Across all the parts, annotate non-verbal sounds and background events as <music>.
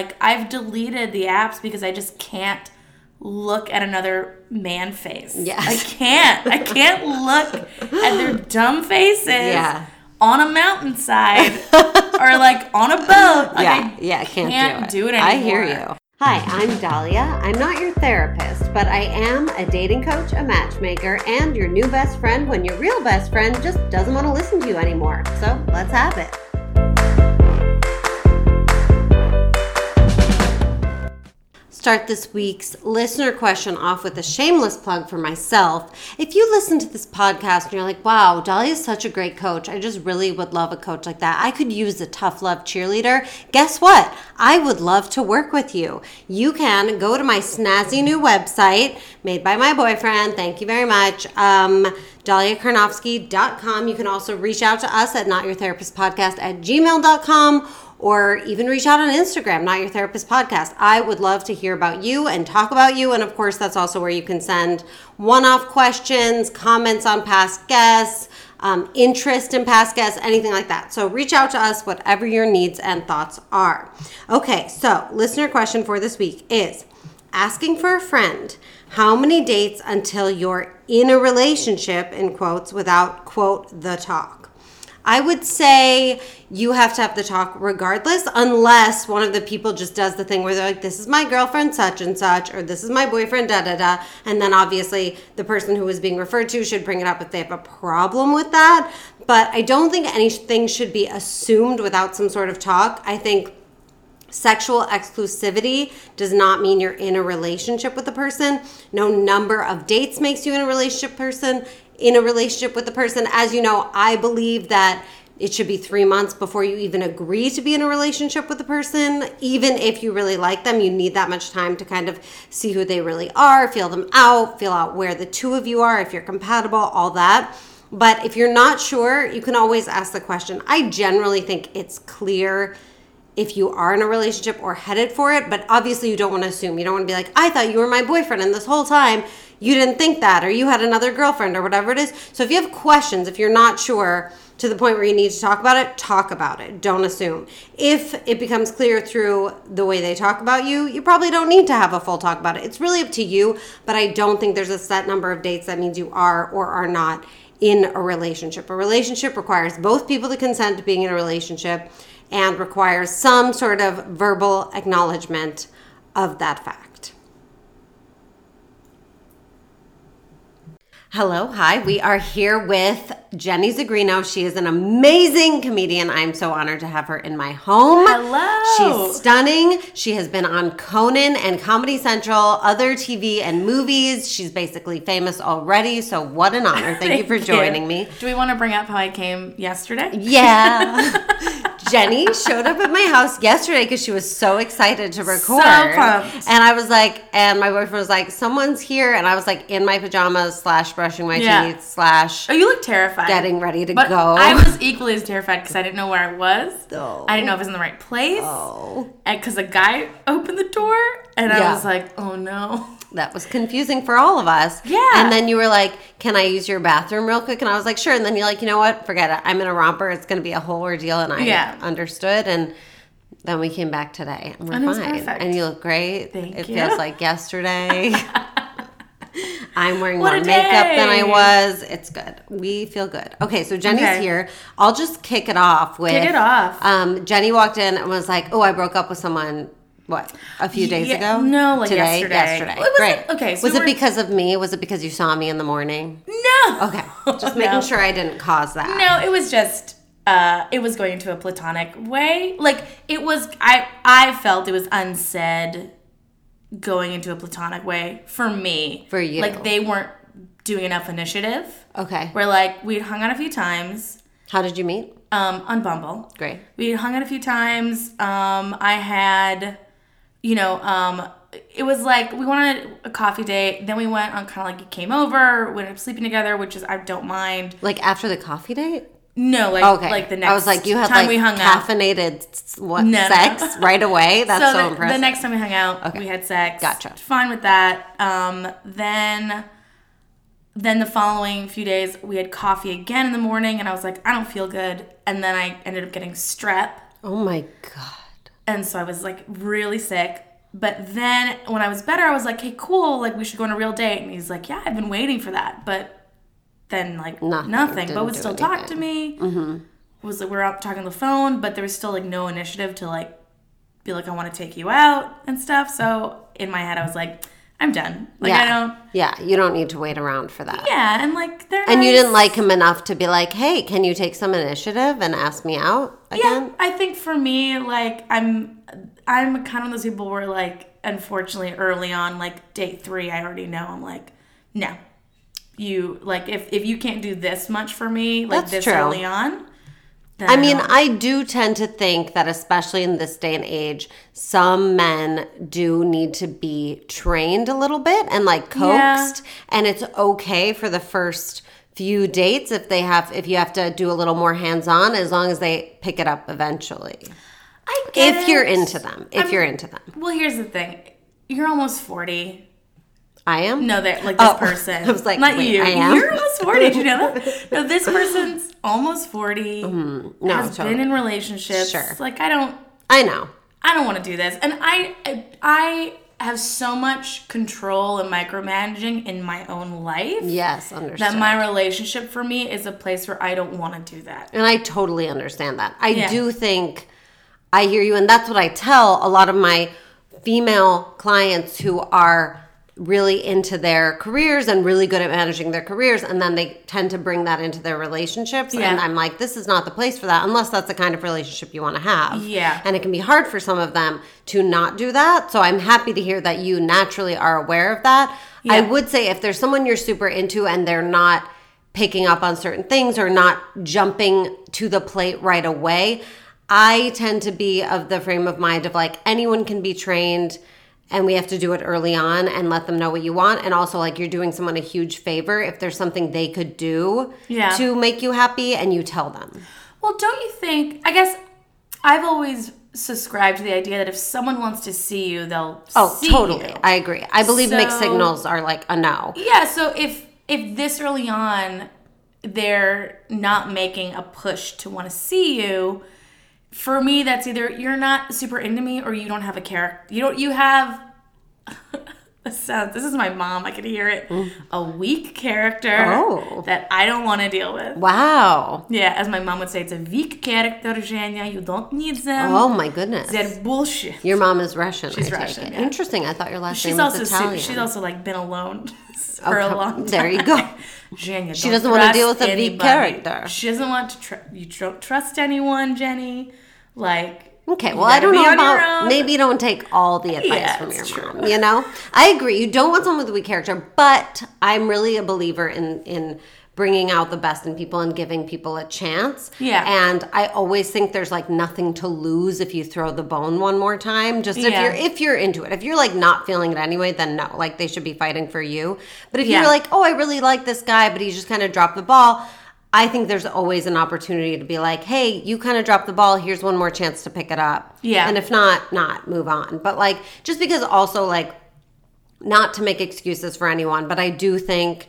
Like I've deleted the apps because I just can't look at another man face. Yes. I can't. I can't look at their dumb faces Yeah. on a mountainside or like on a boat. Like, yeah, I yeah, can't, can't do do it. it I hear you. Hi, I'm Dahlia. I'm not your therapist, but I am a dating coach, a matchmaker, and your new best friend when your real best friend just doesn't want to listen to you anymore. So let's have it. Start this week's listener question off with a shameless plug for myself. If you listen to this podcast and you're like, wow, Dahlia is such a great coach, I just really would love a coach like that. I could use a tough love cheerleader. Guess what? I would love to work with you. You can go to my snazzy new website made by my boyfriend. Thank you very much. Um, DahliaKarnofsky.com. You can also reach out to us at notyourtherapistpodcast at gmail.com or even reach out on Instagram, Not Your Therapist Podcast. I would love to hear about you and talk about you. And of course, that's also where you can send one off questions, comments on past guests, um, interest in past guests, anything like that. So reach out to us, whatever your needs and thoughts are. Okay, so listener question for this week is asking for a friend how many dates until you're in a relationship, in quotes, without, quote, the talk? I would say you have to have the talk regardless, unless one of the people just does the thing where they're like, this is my girlfriend, such and such, or this is my boyfriend, da da da. And then obviously the person who is being referred to should bring it up if they have a problem with that. But I don't think anything should be assumed without some sort of talk. I think Sexual exclusivity does not mean you're in a relationship with the person. No number of dates makes you in a relationship person in a relationship with the person. As you know, I believe that it should be 3 months before you even agree to be in a relationship with the person. Even if you really like them, you need that much time to kind of see who they really are, feel them out, feel out where the two of you are, if you're compatible, all that. But if you're not sure, you can always ask the question. I generally think it's clear if you are in a relationship or headed for it, but obviously you don't want to assume. You don't want to be like, I thought you were my boyfriend, and this whole time you didn't think that, or you had another girlfriend, or whatever it is. So if you have questions, if you're not sure to the point where you need to talk about it, talk about it. Don't assume. If it becomes clear through the way they talk about you, you probably don't need to have a full talk about it. It's really up to you, but I don't think there's a set number of dates that means you are or are not in a relationship. A relationship requires both people to consent to being in a relationship and requires some sort of verbal acknowledgement of that fact. Hello, hi. We are here with Jenny Zigrino. She is an amazing comedian. I'm so honored to have her in my home. Hello. She's stunning. She has been on Conan and Comedy Central, other TV and movies. She's basically famous already. So, what an honor. <laughs> Thank, you for joining me. Do we want to bring up how I came yesterday? Yeah. <laughs> Jenny showed up at my house yesterday because she was so excited to record. So pumped. And I was like, and my boyfriend was like, someone's here. And I was like in my pajamas, slash brushing my Yeah. teeth, slash Oh, you look terrified. getting ready to but go. I was equally as terrified because I didn't know where I was. Oh. I didn't know if I was in the right place. Oh, And because a guy opened the door, and I was like, oh no. That was confusing for all of us. Yeah. And then you were like, can I use your bathroom real quick? And I was like, sure. And then you're like, you know what? Forget it. I'm in a romper. It's going to be a whole ordeal. And I Yeah. understood. And then we came back today and we're And fine. And you look great. Thank it you. feels like yesterday. <laughs> I'm wearing What more makeup than I was. It's good. We feel good. Okay, so Jenny's Okay. here. I'll just kick it off with Kick it off. Um, Jenny walked in and was like, "Oh, I broke up with someone." What? A few days ago? no, like today. yesterday. Yesterday. Well, Great. okay, so was it we're- because of me? Was it because you saw me in the morning? No. Okay, just making No. sure I didn't cause that. No, it was just uh it was going into a platonic way. Like it was I I felt it was unsaid going into a platonic way for me. For you. Like they weren't doing enough initiative. Okay. Where like we'd hung out a few times How did you meet? um on Bumble. Great. We hung out a few times. Um I had you know, um it was like we wanted a coffee date, then we went on kind of like you came over, we ended up sleeping together, which is I don't mind. Like after the coffee date? No, like Okay. like the next I was like, you had time like we hung out. caffeinated what No, no. sex <laughs> right away. That's so, so the, impressive. the next time we hung out, we had sex. Gotcha. Fine with that. Um, then, then the following few days, we had coffee again in the morning, and I was like, I don't feel good. And then I ended up getting strep, oh my god. And so I was like really sick. But then when I was better, I was like, "Hey, cool! Like we should go on a real date." And he's like, "Yeah, I've been waiting for that." But then like Nothing. nothing. But would still talk to me. Mm-hmm. Was like we are out talking on the phone, but there was still like no initiative to like be like, "I want to take you out" and stuff. So in my head, I was like, "I'm done. Like I don't." Yeah, you don't need to wait around for that. Yeah, and like they're And you didn't like him enough to be like, hey, can you take some initiative and ask me out again?" Yeah. I think for me, like I'm, I'm kind of those people where like, unfortunately, early on, like date three, I already know I'm like, no, you like if if you can't do this much for me, like That's this true. early on. I mean, don't- I do tend to think that, especially in this day and age, some men do need to be trained a little bit and like Yeah. coaxed. And it's okay for the first few dates if they have, if you have to do a little more hands on, as long as they pick it up eventually. I get If you're into them, if you're into them, Well, here's the thing. You're almost forty. I am. No, that like this Oh, <laughs> person. I was like, not wait, you. I <laughs> am? You're almost forty. Did you know that? <laughs> No, this person's almost 40 Mm-hmm. no, has totally. been in relationships. Sure. Like I don't. I know. I don't want to do this. And I I have so much control and micromanaging in my own life Yes, understood. that my relationship for me is a place where I don't want to do that. And I totally understand that. I Yeah. do think I hear you. And that's what I tell a lot of my female clients who are really into their careers and really good at managing their careers. And then they tend to bring that into their relationships. Yeah. And I'm like, this is not the place for that unless that's the kind of relationship you want to have. Yeah. And it can be hard for some of them to not do that. So I'm happy to hear that you naturally are aware of that. I would say if there's someone you're super into and they're not picking up on certain things or not jumping to the plate right away, I tend to be of the frame of mind of like anyone can be trained and we have to do it early on and let them know what you want and also like you're doing someone a huge favor if there's something they could do Yeah. to make you happy and you tell them. Well, don't you think? I guess I've always subscribed to the idea that if someone wants to see you, they'll Oh, totally. you. I agree. I believe mixed signals are like a no. Yeah, so if if this early on they're not making a push to want to see you, for me that's either you're not super into me or you don't have a character. You don't you have <laughs> this sounds this is my mom, I could hear it. Mm. A weak character Oh. that I don't want to deal with. Wow. Yeah, as my mom would say, it's a weak character, Zhenya. You don't need them. Oh my goodness. They're bullshit. Your mom is Russian. She's I Russian, yeah. Interesting. I thought your last She's name was also Italian. she's also like been alone <laughs> Oh, for a long time. there you go. Zhenya, <laughs> She doesn't wanna deal with a weak anybody. character. She doesn't want to. Tr- you don't trust anyone, Jenny. Like. Okay, well, I don't know about maybe don't take all the advice Yeah, from your true. mom. You know, I agree. You don't want someone with a weak character, but I'm really a believer in in bringing out the best in people and giving people a chance. Yeah. And I always think there's like nothing to lose if you throw the bone one more time. Just if Yeah. you're if you're into it. If you're like not feeling it anyway, then no. Like they should be fighting for you. But if Yeah. you're like, oh, I really like this guy, but he just kind of dropped the ball. I think there's always an opportunity to be like, hey, you kind of dropped the ball. Here's one more chance to pick it up. Yeah. And if not, not move on. But like, just because also like, not to make excuses for anyone, but I do think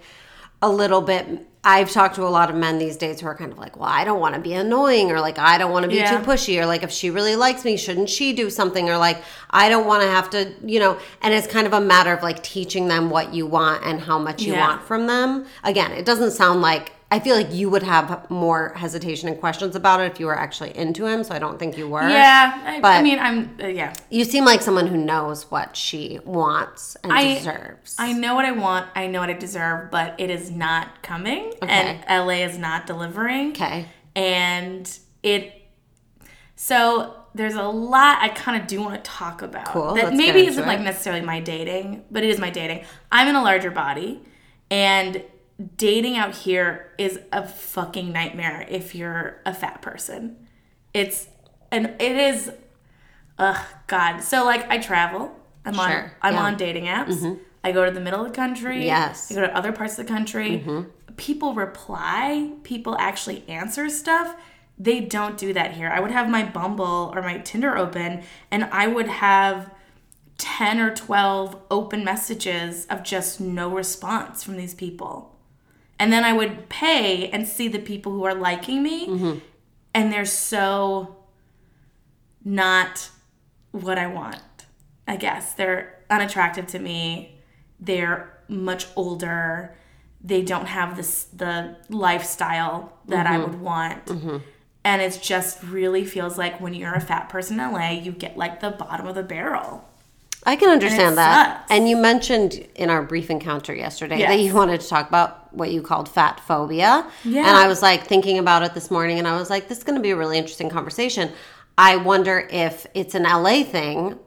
a little bit. I've talked to a lot of men these days who are kind of like, well, I don't want to be annoying, or like, I don't want to be Yeah. too pushy, or like, if she really likes me, shouldn't she do something, or like, I don't want to have to, you know, and it's kind of a matter of like teaching them what you want and how much you Yeah. want from them. Again, it doesn't sound like, I feel like you would have more hesitation and questions about it if you were actually into him, so I don't think you were. Yeah, I, I mean, I'm. Uh, yeah, You seem like someone who knows what she wants and I- deserves. I know what I want. I know what I deserve, but it is not coming, and LA is not delivering. okay. and it so there's a lot I kind of do want to talk about Cool, that maybe isn't it. like necessarily my dating, but it is my dating. I'm in a larger body, and dating out here is a fucking nightmare if you're a fat person. It's and it is, ugh, God. So like I travel. I'm on I'm yeah. Mm-hmm. on dating apps. I go to the middle of the country. Yes. Mm-hmm. I go to other parts of the country. People reply. People actually answer stuff. They don't do that here. I would have my Bumble or my Tinder open, and I would have 10 or 12 open messages of just no response from these people. And then I would pay and see the people who are liking me, Mm-hmm. and they're so not what I want. I guess they're unattractive to me. They're much older. They don't have this the lifestyle that I would want. And it just really feels like when you're a fat person in LA, you get like the bottom of the barrel. I can understand that. sucks. And you mentioned in our brief encounter yesterday that you wanted to talk about what you called fat phobia. Yeah. And I was like thinking about it this morning and I was like, this is going to be a really interesting conversation. I wonder if it's an LA thing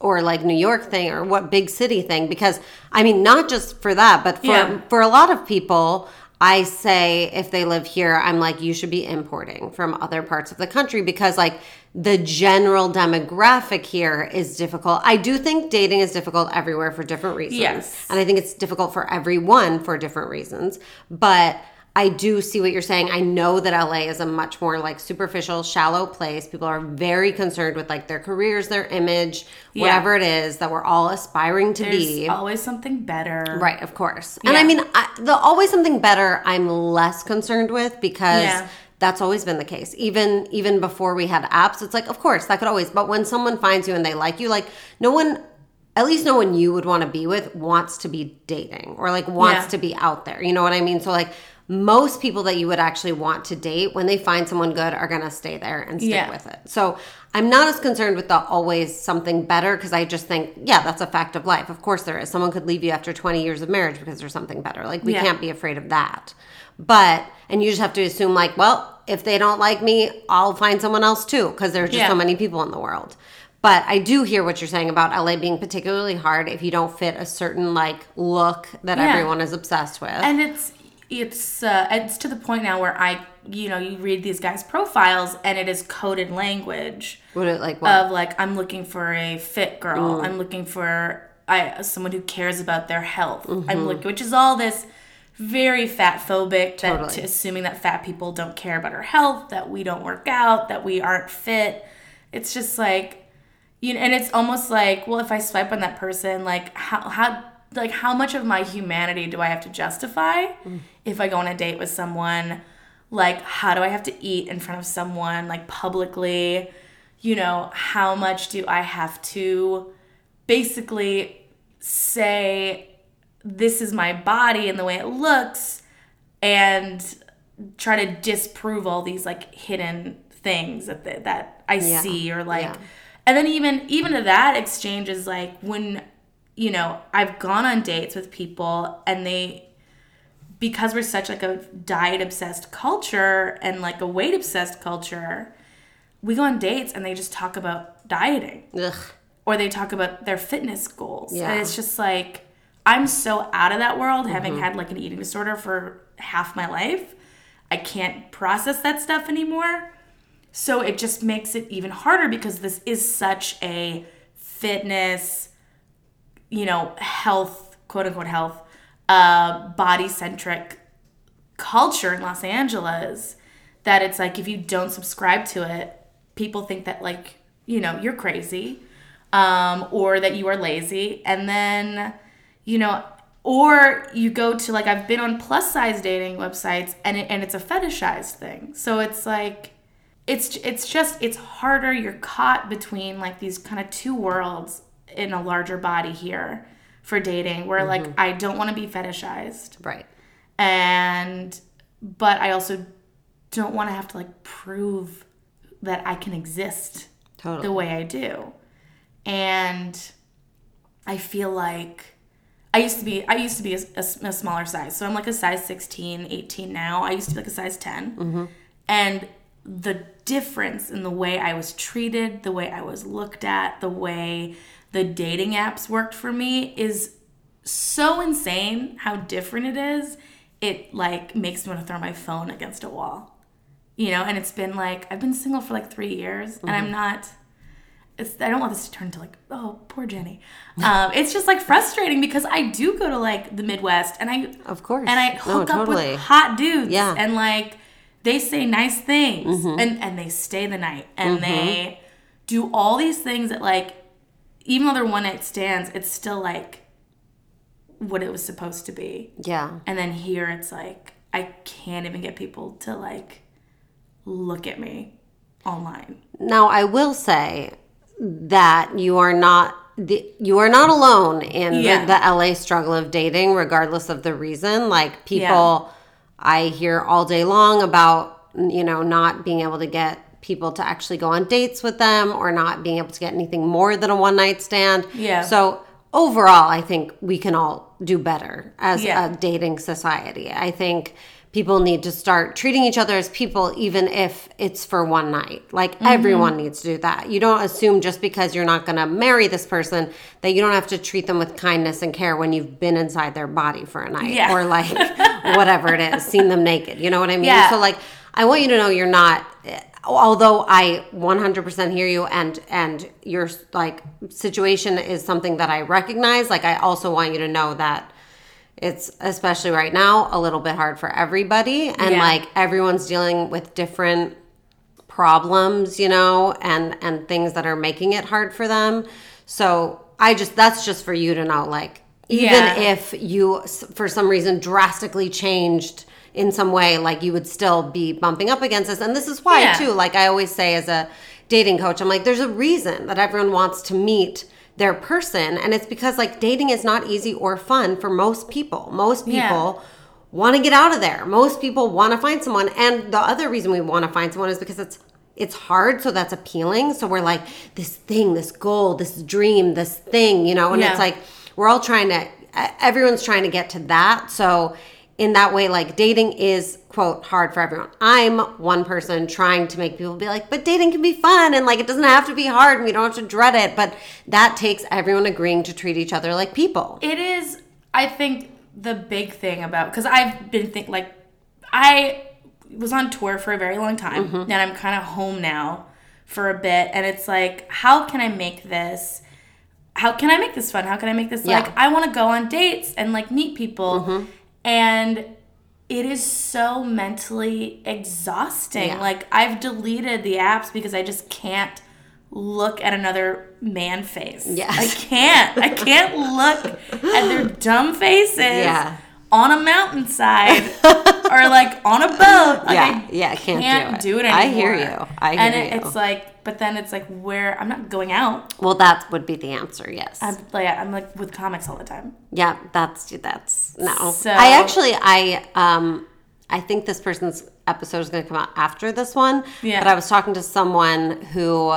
or like New York thing or what big city thing because I mean not just for that but for Yeah. for a lot of people I say if they live here I'm like you should be importing from other parts of the country because like the general demographic here is difficult. I do think dating is difficult everywhere for different reasons. Yes. And I think it's difficult for everyone for different reasons. But I do see what you're saying. I know that LA is a much more like superficial, shallow place. People are very concerned with like their careers, their image, Yeah. whatever it is that we're all aspiring to There's be. always something better. Right, of course. And I mean, I, the always something better I'm less concerned with because Yeah. that's always been the case. Even even before we had apps, it's like of course that could always but when someone finds you and they like you, like no one at least no one you would want to be with wants to be dating or like wants Yeah. to be out there. You know what I mean? So like most people that you would actually want to date when they find someone good are going to stay there and stick Yeah. with it. So I'm not as concerned with the always something better because I just think, yeah, that's a fact of life. Of course there is. Someone could leave you after 20 years of marriage because there's something better. Like we Yeah. can't be afraid of that. But and you just have to assume like, well, if they don't like me, I'll find someone else too because there's just Yeah. so many people in the world. But I do hear what you're saying about LA being particularly hard if you don't fit a certain like look that Yeah. everyone is obsessed with. and it's it's uh, it's to the point now where I you know you read these guys' profiles and it is coded language Would it like what? of like I'm looking for a fit girl. Mm. I'm looking for I someone who cares about their health. Mm-hmm. I'm looking, which is all this very fat phobic that Totally. to assuming that fat people don't care about our health, that we don't work out, that we aren't fit. It's just like you know, and it's almost like, well, if I swipe on that person, like how how like how much of my humanity do I have to justify mm. if I go on a date with someone? Like how do I have to eat in front of someone like publicly? You know, how much do I have to basically say this is my body and the way it looks and try to disprove all these like hidden things that that I Yeah. see or like Yeah. and then even even to that exchange is like when you know I've gone on dates with people and they because we're such like a diet obsessed culture and like a weight obsessed culture we go on dates and they just talk about dieting Ugh. or they talk about their fitness goals. Yeah. And it's just like I'm so out of that world, having mm-hmm. had like an eating disorder for half my life. I can't process that stuff anymore. So it just makes it even harder because this is such a fitness, you know, health, quote unquote health, uh, body centric culture in Los Angeles that it's like if you don't subscribe to it, people think that like, you know, you're crazy um, or that you are lazy. And then, you know, or you go to like I've been on plus size dating websites and it, and it's a fetishized thing. So it's like it's it's just it's harder. You're caught between like these kind of two worlds in a larger body here for dating where like mm-hmm. I don't want to be fetishized Right. and but I also don't want to have to like prove that I can exist Totally. the way I do. And I feel like I used to be I used to be a, a- a smaller size. So I'm like a size 16, 18 now. I used to be like a size 10. Mm-hmm. And the difference in the way I was treated, the way I was looked at, the way the dating apps worked for me is so insane how different it is. It like makes me want to throw my phone against a wall. You know, and it's been like I've been single for like 3 years and I'm not it's I don't want this to turn into like oh poor Jenny. <laughs> Um, it's just like frustrating because I do go to like the Midwest and I Of course. and I No, hook up with hot dudes Yeah. Mm-hmm. and like they say nice things and and they stay the night and they do all these things that like even though they're one night stands it's still like what it was supposed to be Yeah. and then here it's like I can't even get people to like look at me online Now, I will say that you are not the, you are not alone in Yeah. the, the LA struggle of dating, regardless of the reason. Like people, Yeah. I hear all day long about you know not being able to get people to actually go on dates with them or not being able to get anything more than a one night stand. Yeah. So overall, I think we can all do better as Yeah. a dating society. I think people need to start treating each other as people, even if it's for one night. Like Mm-hmm. everyone needs to do that. You don't assume just because you're not going to marry this person that you don't have to treat them with kindness and care when you've been inside their body for a night Yeah. or like <laughs> whatever it is, seen them naked. You know what I mean? Yeah. So like, I want you to know you're not. Although I 100% hear you, and and your like situation is something that I recognize. Like I also want you to know that it's especially right now a little bit hard for everybody and Yeah. like everyone's dealing with different problems you know and and things that are making it hard for them so i just that's just for you to know like even Yeah. if you for some reason drastically changed in some way like you would still be bumping up against this. And this is why Yeah. too like i always say as a dating coach i'm like there's a reason that everyone wants to meet their person. And it's because like dating is not easy or fun for most people. Most people Yeah. want to get out of there. Most people want to find someone. And the other reason we want to find someone is because it's it's hard so that's appealing. So we're like this thing this goal this dream this thing you know? And Yeah. it's like we're all trying to everyone's trying to get to that. So in that way like dating is quote hard for everyone i'm one person trying to make people be like but dating can be fun and like it doesn't have to be hard and we don't have to dread it but that takes everyone agreeing to treat each other like people It is, I think, the big thing about because I've been think like I was on tour for a very long time, Mm-hmm. and I'm kind of home now for a bit, and it's like, how can I make this? How can I make this fun? How can I make this Yeah. like I want to go on dates and like meet people, Mm-hmm. And it is so mentally exhausting. Yeah. Like I've deleted the apps because I just can't look at another man face. Yes. I can't. I can't look at their dumb faces <laughs> Yeah. On a mountainside <laughs> or like on a boat. Like, Yeah, I yeah, I can't do can't it. do it, I hear you. I and it, you. it's like, but then it's like where I'm not going out. well that would be the answer yes I'm like, I'm like with comics all the time. Yeah, that's that's no. So- I actually I um I think this person's episode is going to come out after this one. Yeah. But I was talking to someone who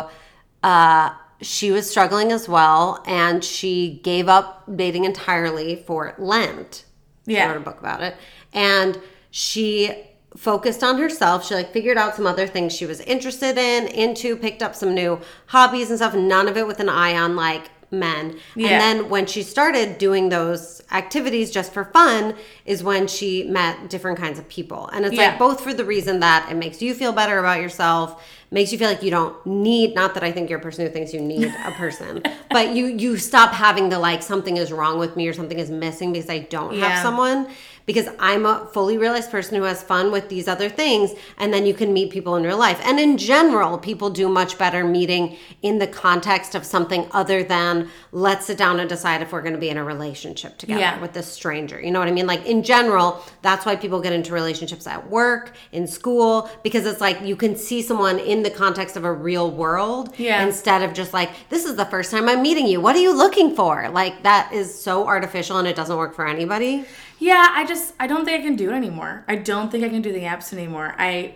uh she was struggling as well and she gave up dating entirely for Lent. She Yeah. wrote a book about it. And she focused on herself. She like figured out some other things she was interested in, into, picked up some new hobbies and stuff, none of it with an eye on like men. Yeah. And then when she started doing those activities just for fun is when she met different kinds of people. And it's Yeah. like both for the reason that it makes you feel better about yourself, makes you feel like you don't need not that I think you're a person who thinks you need a person, <laughs> but you you stop having the like something is wrong with me or something is missing because I don't Yeah. have someone because I'm a fully realized person who has fun with these other things and then you can meet people in real life. And in general, people do much better meeting in the context of something other than let's sit down and decide if we're going to be in a relationship together Yeah. with this stranger. You know what I mean? Like in general, that's why people get into relationships at work, in school because it's like you can see someone in the context of a real world Yeah. instead of just like this is the first time I'm meeting you. What are you looking for? Like that is so artificial and it doesn't work for anybody. Yeah, I just I don't think I can do it anymore. I don't think I can do the apps anymore. I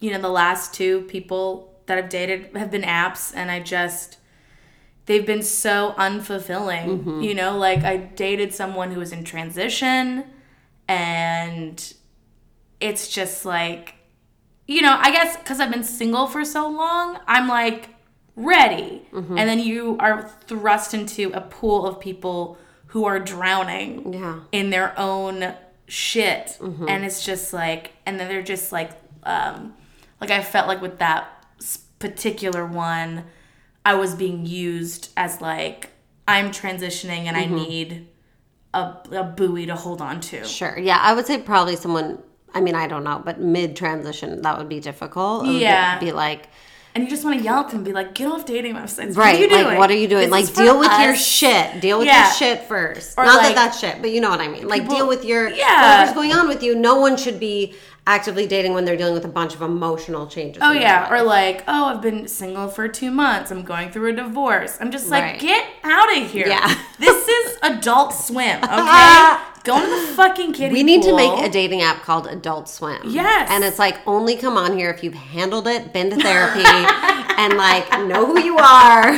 you know, the last two people that I've dated have been apps and I just they've been so unfulfilling. Mm-hmm. You know, like I dated someone who was in transition and it's just like you know, I guess cuz I've been single for so long, I'm like ready. And then you are thrust into a pool of people who are drowning Yeah. in their own shit Mm-hmm. and it's just like and then they're just like um like i felt like with that particular one i was being used as like i'm transitioning and Mm-hmm. i need a, a buoy to hold on to Sure. Yeah, I would say probably someone. I mean, I don't know, but mid transition that would be difficult. Would Yeah. be like and you just want to yell at them and be like get off dating websites right, what are you doing like what are you doing? This like deal with your shit. Deal with Yeah. your shit first. Or Not like- that that's shit, but you know what I mean. Like deal with your Yeah. whatever's going on with you. No one should be actively dating when they're dealing with a bunch of emotional changes. Oh yeah, or like, oh, I've been single for two months. I'm going through a divorce. I'm just like, Right. get out of here. Yeah. this is Adult Swim. <laughs> Okay, go to the fucking kiddie we need to make a dating app called Adult Swim. Yes. and it's like only come on here if you've handled it, been to therapy, <laughs> and like know who you are.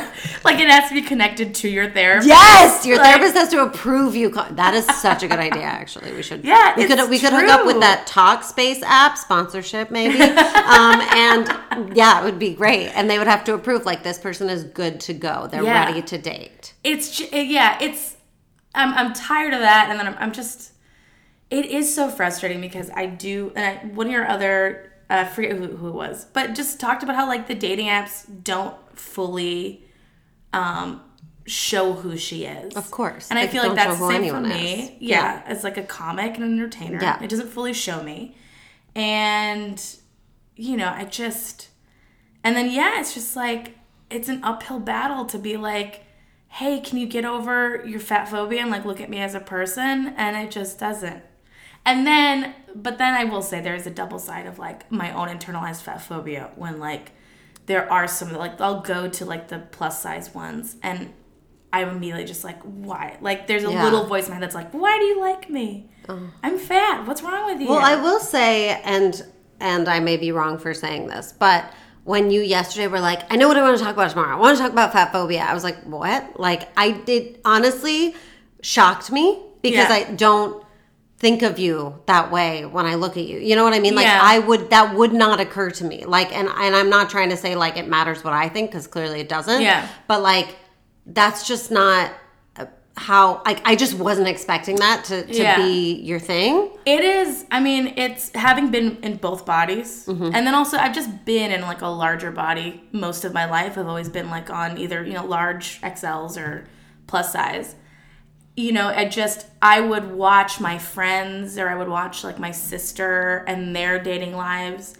like it has to be connected to your therapist. Yes, your Like- therapist has to approve you. That is such a good idea. Actually, we should. Yeah, we could we could hook up with that Talkspace app sponsorship maybe, um, <laughs> and yeah, it would be great. And they would have to approve like this person is good to go. They're Yeah. ready to date. it's yeah it's I'm, I'm tired of that and then I'm, I'm just it is so frustrating because i do and I, one of your other uh, forget who, who it was but just talked about how like the dating apps don't fully um show who she is Of course. and i feel like that's the same for me is. yeah, as like a comic and an entertainer Yeah. it doesn't fully show me and you know i just and then yeah it's just like it's an uphill battle to be like hey can you get over your fat phobia and like look at me as a person? And it just doesn't. And then but then i will say there's a double side of like my own internalized fat phobia when like there are some like i'll go to like the plus size ones and i'm immediately just like why? Like there's a Yeah. little voice in my head that's like why do you like me? Oh. I'm fat. What's wrong with you? Well, I will say, and and I may be wrong for saying this, but when you yesterday were like, I know what I want to talk about tomorrow. I want to talk about fat phobia. I was like, what? Like, I did honestly shocked me because Yeah. I don't think of you that way when I look at you. You know what I mean? Like Yeah. I would that would not occur to me. Like and and I'm not trying to say like it matters what I think cuz clearly it doesn't. Yeah. But like that's just not how like I just wasn't expecting that to to Yeah. be your thing. It is. I mean, it's having been in both bodies, Mm-hmm. and then also I've just been in like a larger body most of my life. I've always been like on either you know large XLs or plus size. You know, I just I would watch my friends or I would watch like my sister and their dating lives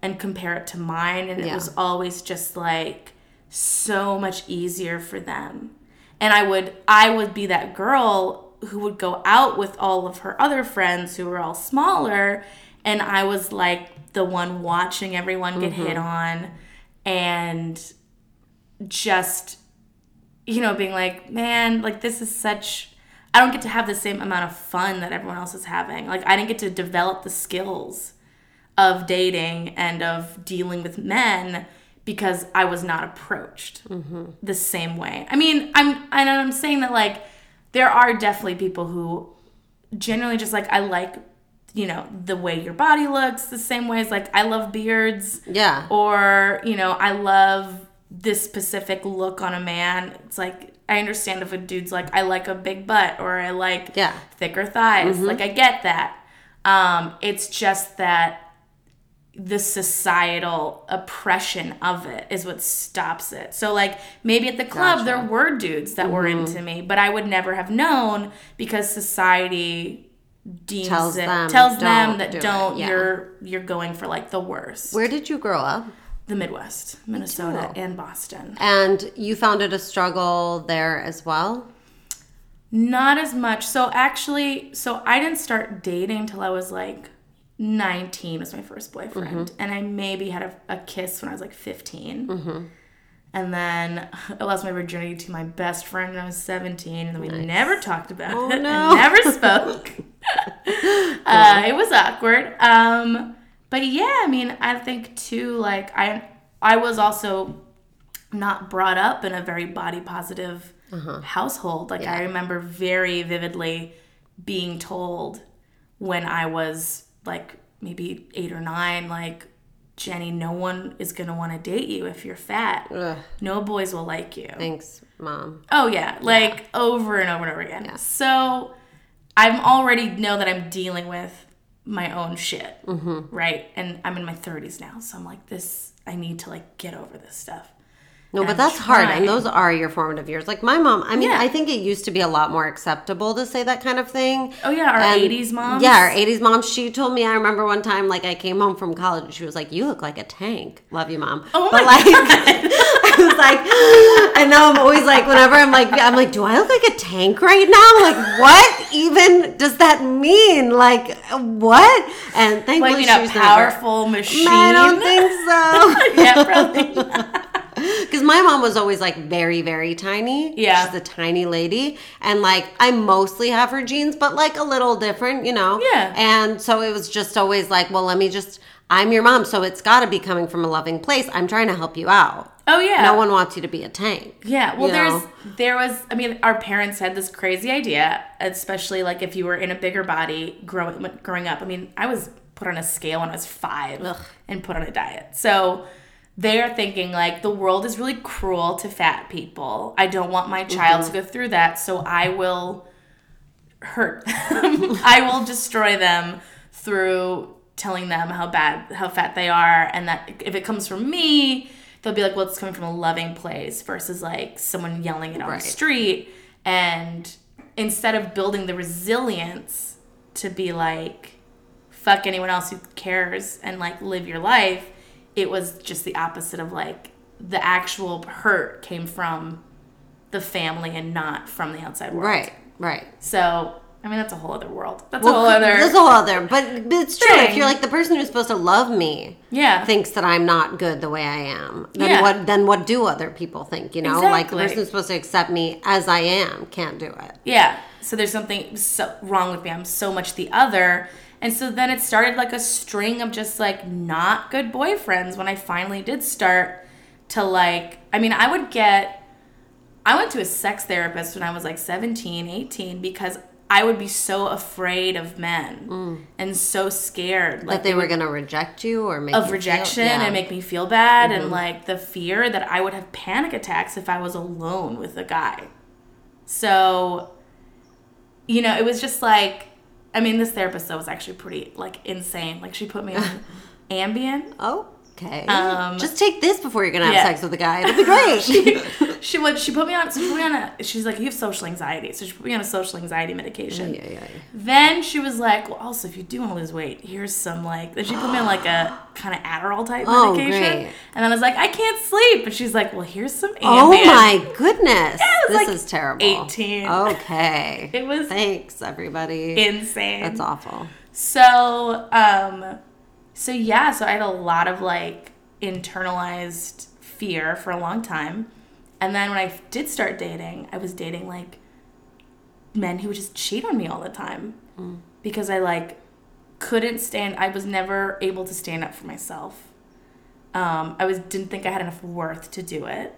and compare it to mine, and it was always just like so much easier for them and i would i would be that girl who would go out with all of her other friends who were all smaller. And i was like the one watching everyone get hit mm-hmm. on and just you know being like man like this is such i don't get to have the same amount of fun that everyone else is having. Like i didn't get to develop the skills of dating and of dealing with men because I was not approached the same way. I mean, I'm and I'm saying that like there are definitely people who generally just like I like you know the way your body looks the same way as like I love beards Yeah. or you know I love this specific look on a man. It's like I understand if a dude's like I like a big butt or I like Yeah. thicker thighs. Like I get that. Um, it's just that the societal oppression of it is what stops it. So like maybe at the club there were dudes that were into mm-hmm. me, but I would never have known because society deems Tells it them, tells them that do don't Yeah. you're you're going for like the worst. Where did you grow up? the Midwest, Minnesota and Boston. And you found it a struggle there as well? Not as much. So actually, so I didn't start dating till I was like 19 was my first boyfriend. And I maybe had a, a kiss when I was like 15. And then <laughs> I lost my virginity to my best friend when I was 17. And then we never talked about Oh, it. no. Never <laughs> spoke. <laughs> uh, it was awkward. Um, but yeah, I mean, I think too, like, I, I was also not brought up in a very body positive household. Like I remember very vividly being told when I was like maybe eight or nine, like Jenny, no one is gonna want to date you if you're fat. Ugh, No boys will like you. thanks, mom. Oh yeah, like over and over and over again. So I'm already know that I'm dealing with my own shit, mm-hmm. right? And I'm in my 30s now, so I'm like this. I need to like get over this stuff. No, but that's hard, and those are your formative years. Like my mom, I mean, Yeah. I think it used to be a lot more acceptable to say that kind of thing. Oh, yeah, our And- 80s mom. Yeah, our '80s mom. She told me. I remember one time, like I came home from college, and she was like, "You look like a tank." Love you, mom. Oh but my like, <laughs> I was like, <gasps> and now I'm always like, whenever I'm like, I'm like, do I look like a tank right now? Like, what even does that mean? Like, what? And thankfully, like you know, was powerful machine. I don't think so. <laughs> yeah, probably. <laughs> <laughs> Because my mom was always like very, very tiny. Yeah. She's a tiny lady. And like, I mostly have her genes, but like a little different, you know? Yeah. And so it was just always like, well, let me just, I'm your mom. So it's got to be coming from a loving place. I'm trying to help you out. Oh yeah. No one wants you to be a tank. Yeah, well, there's know? there was. I mean, our parents had this crazy idea, especially like if you were in a bigger body growing growing up. I mean, I was put on a scale when I was five Ugh. and put on a diet. So they're thinking like the world is really cruel to fat people. I don't want my child Mm-hmm. to go through that, so I will hurt them. <laughs> I will destroy them through telling them how bad how fat they are and that if it comes from me they'll be like well it's coming from a loving place versus like someone yelling it on the street and instead of building the resilience to be like fuck anyone else who cares and like live your life it was just the opposite of like the actual hurt came from the family and not from the outside world Right, right. so, I mean, that's a whole other world. That's Well, a whole other. That's a whole other. But, but it's true. If you're like the person who's supposed to love me, yeah. thinks that I'm not good the way I am, then Yeah. what? Then what do other people think? You know, like the person who's supposed to accept me as I am can't do it. yeah. So there's something so wrong with me. I'm so much the other. And so then it started like a string of just like not good boyfriends when I finally did start to like, I mean, I would get, I went to a sex therapist when I was like 17, 18 because I would be so afraid of men and so scared. Like That they were going to reject you or make you of feel- rejection yeah. Mm-hmm. and make me feel bad and like the fear that I would have panic attacks if I was alone with a guy. So, you know, it was just like, I mean, this therapist though was actually pretty like insane. Like she put me on <laughs> Ambien. Oh. Okay. Um, Just take this before you're gonna have yeah. sex with a guy. It'll be great. <laughs> She would she put me on so she put me on a she's like you have social anxiety so she put me on a social anxiety medication. yeah, yeah, yeah. Then she was like, well, also if you do want to lose weight, here's some like. Then she put me on like a <gasps> kind of Adderall type Oh, medication, great. and then I was like, I can't sleep, and she's like, well, here's some. Ambien. Oh my <laughs> goodness. this like is terrible. 18. Okay. <laughs> It was Thanks, everybody. insane. That's awful. So, um, so yeah, so I had a lot of like internalized fear for a long time. And then when I did start dating, I was dating like men who would just cheat on me all the time because I like couldn't stand, I was never able to stand up for myself. Um, I was didn't think I had enough worth to do it.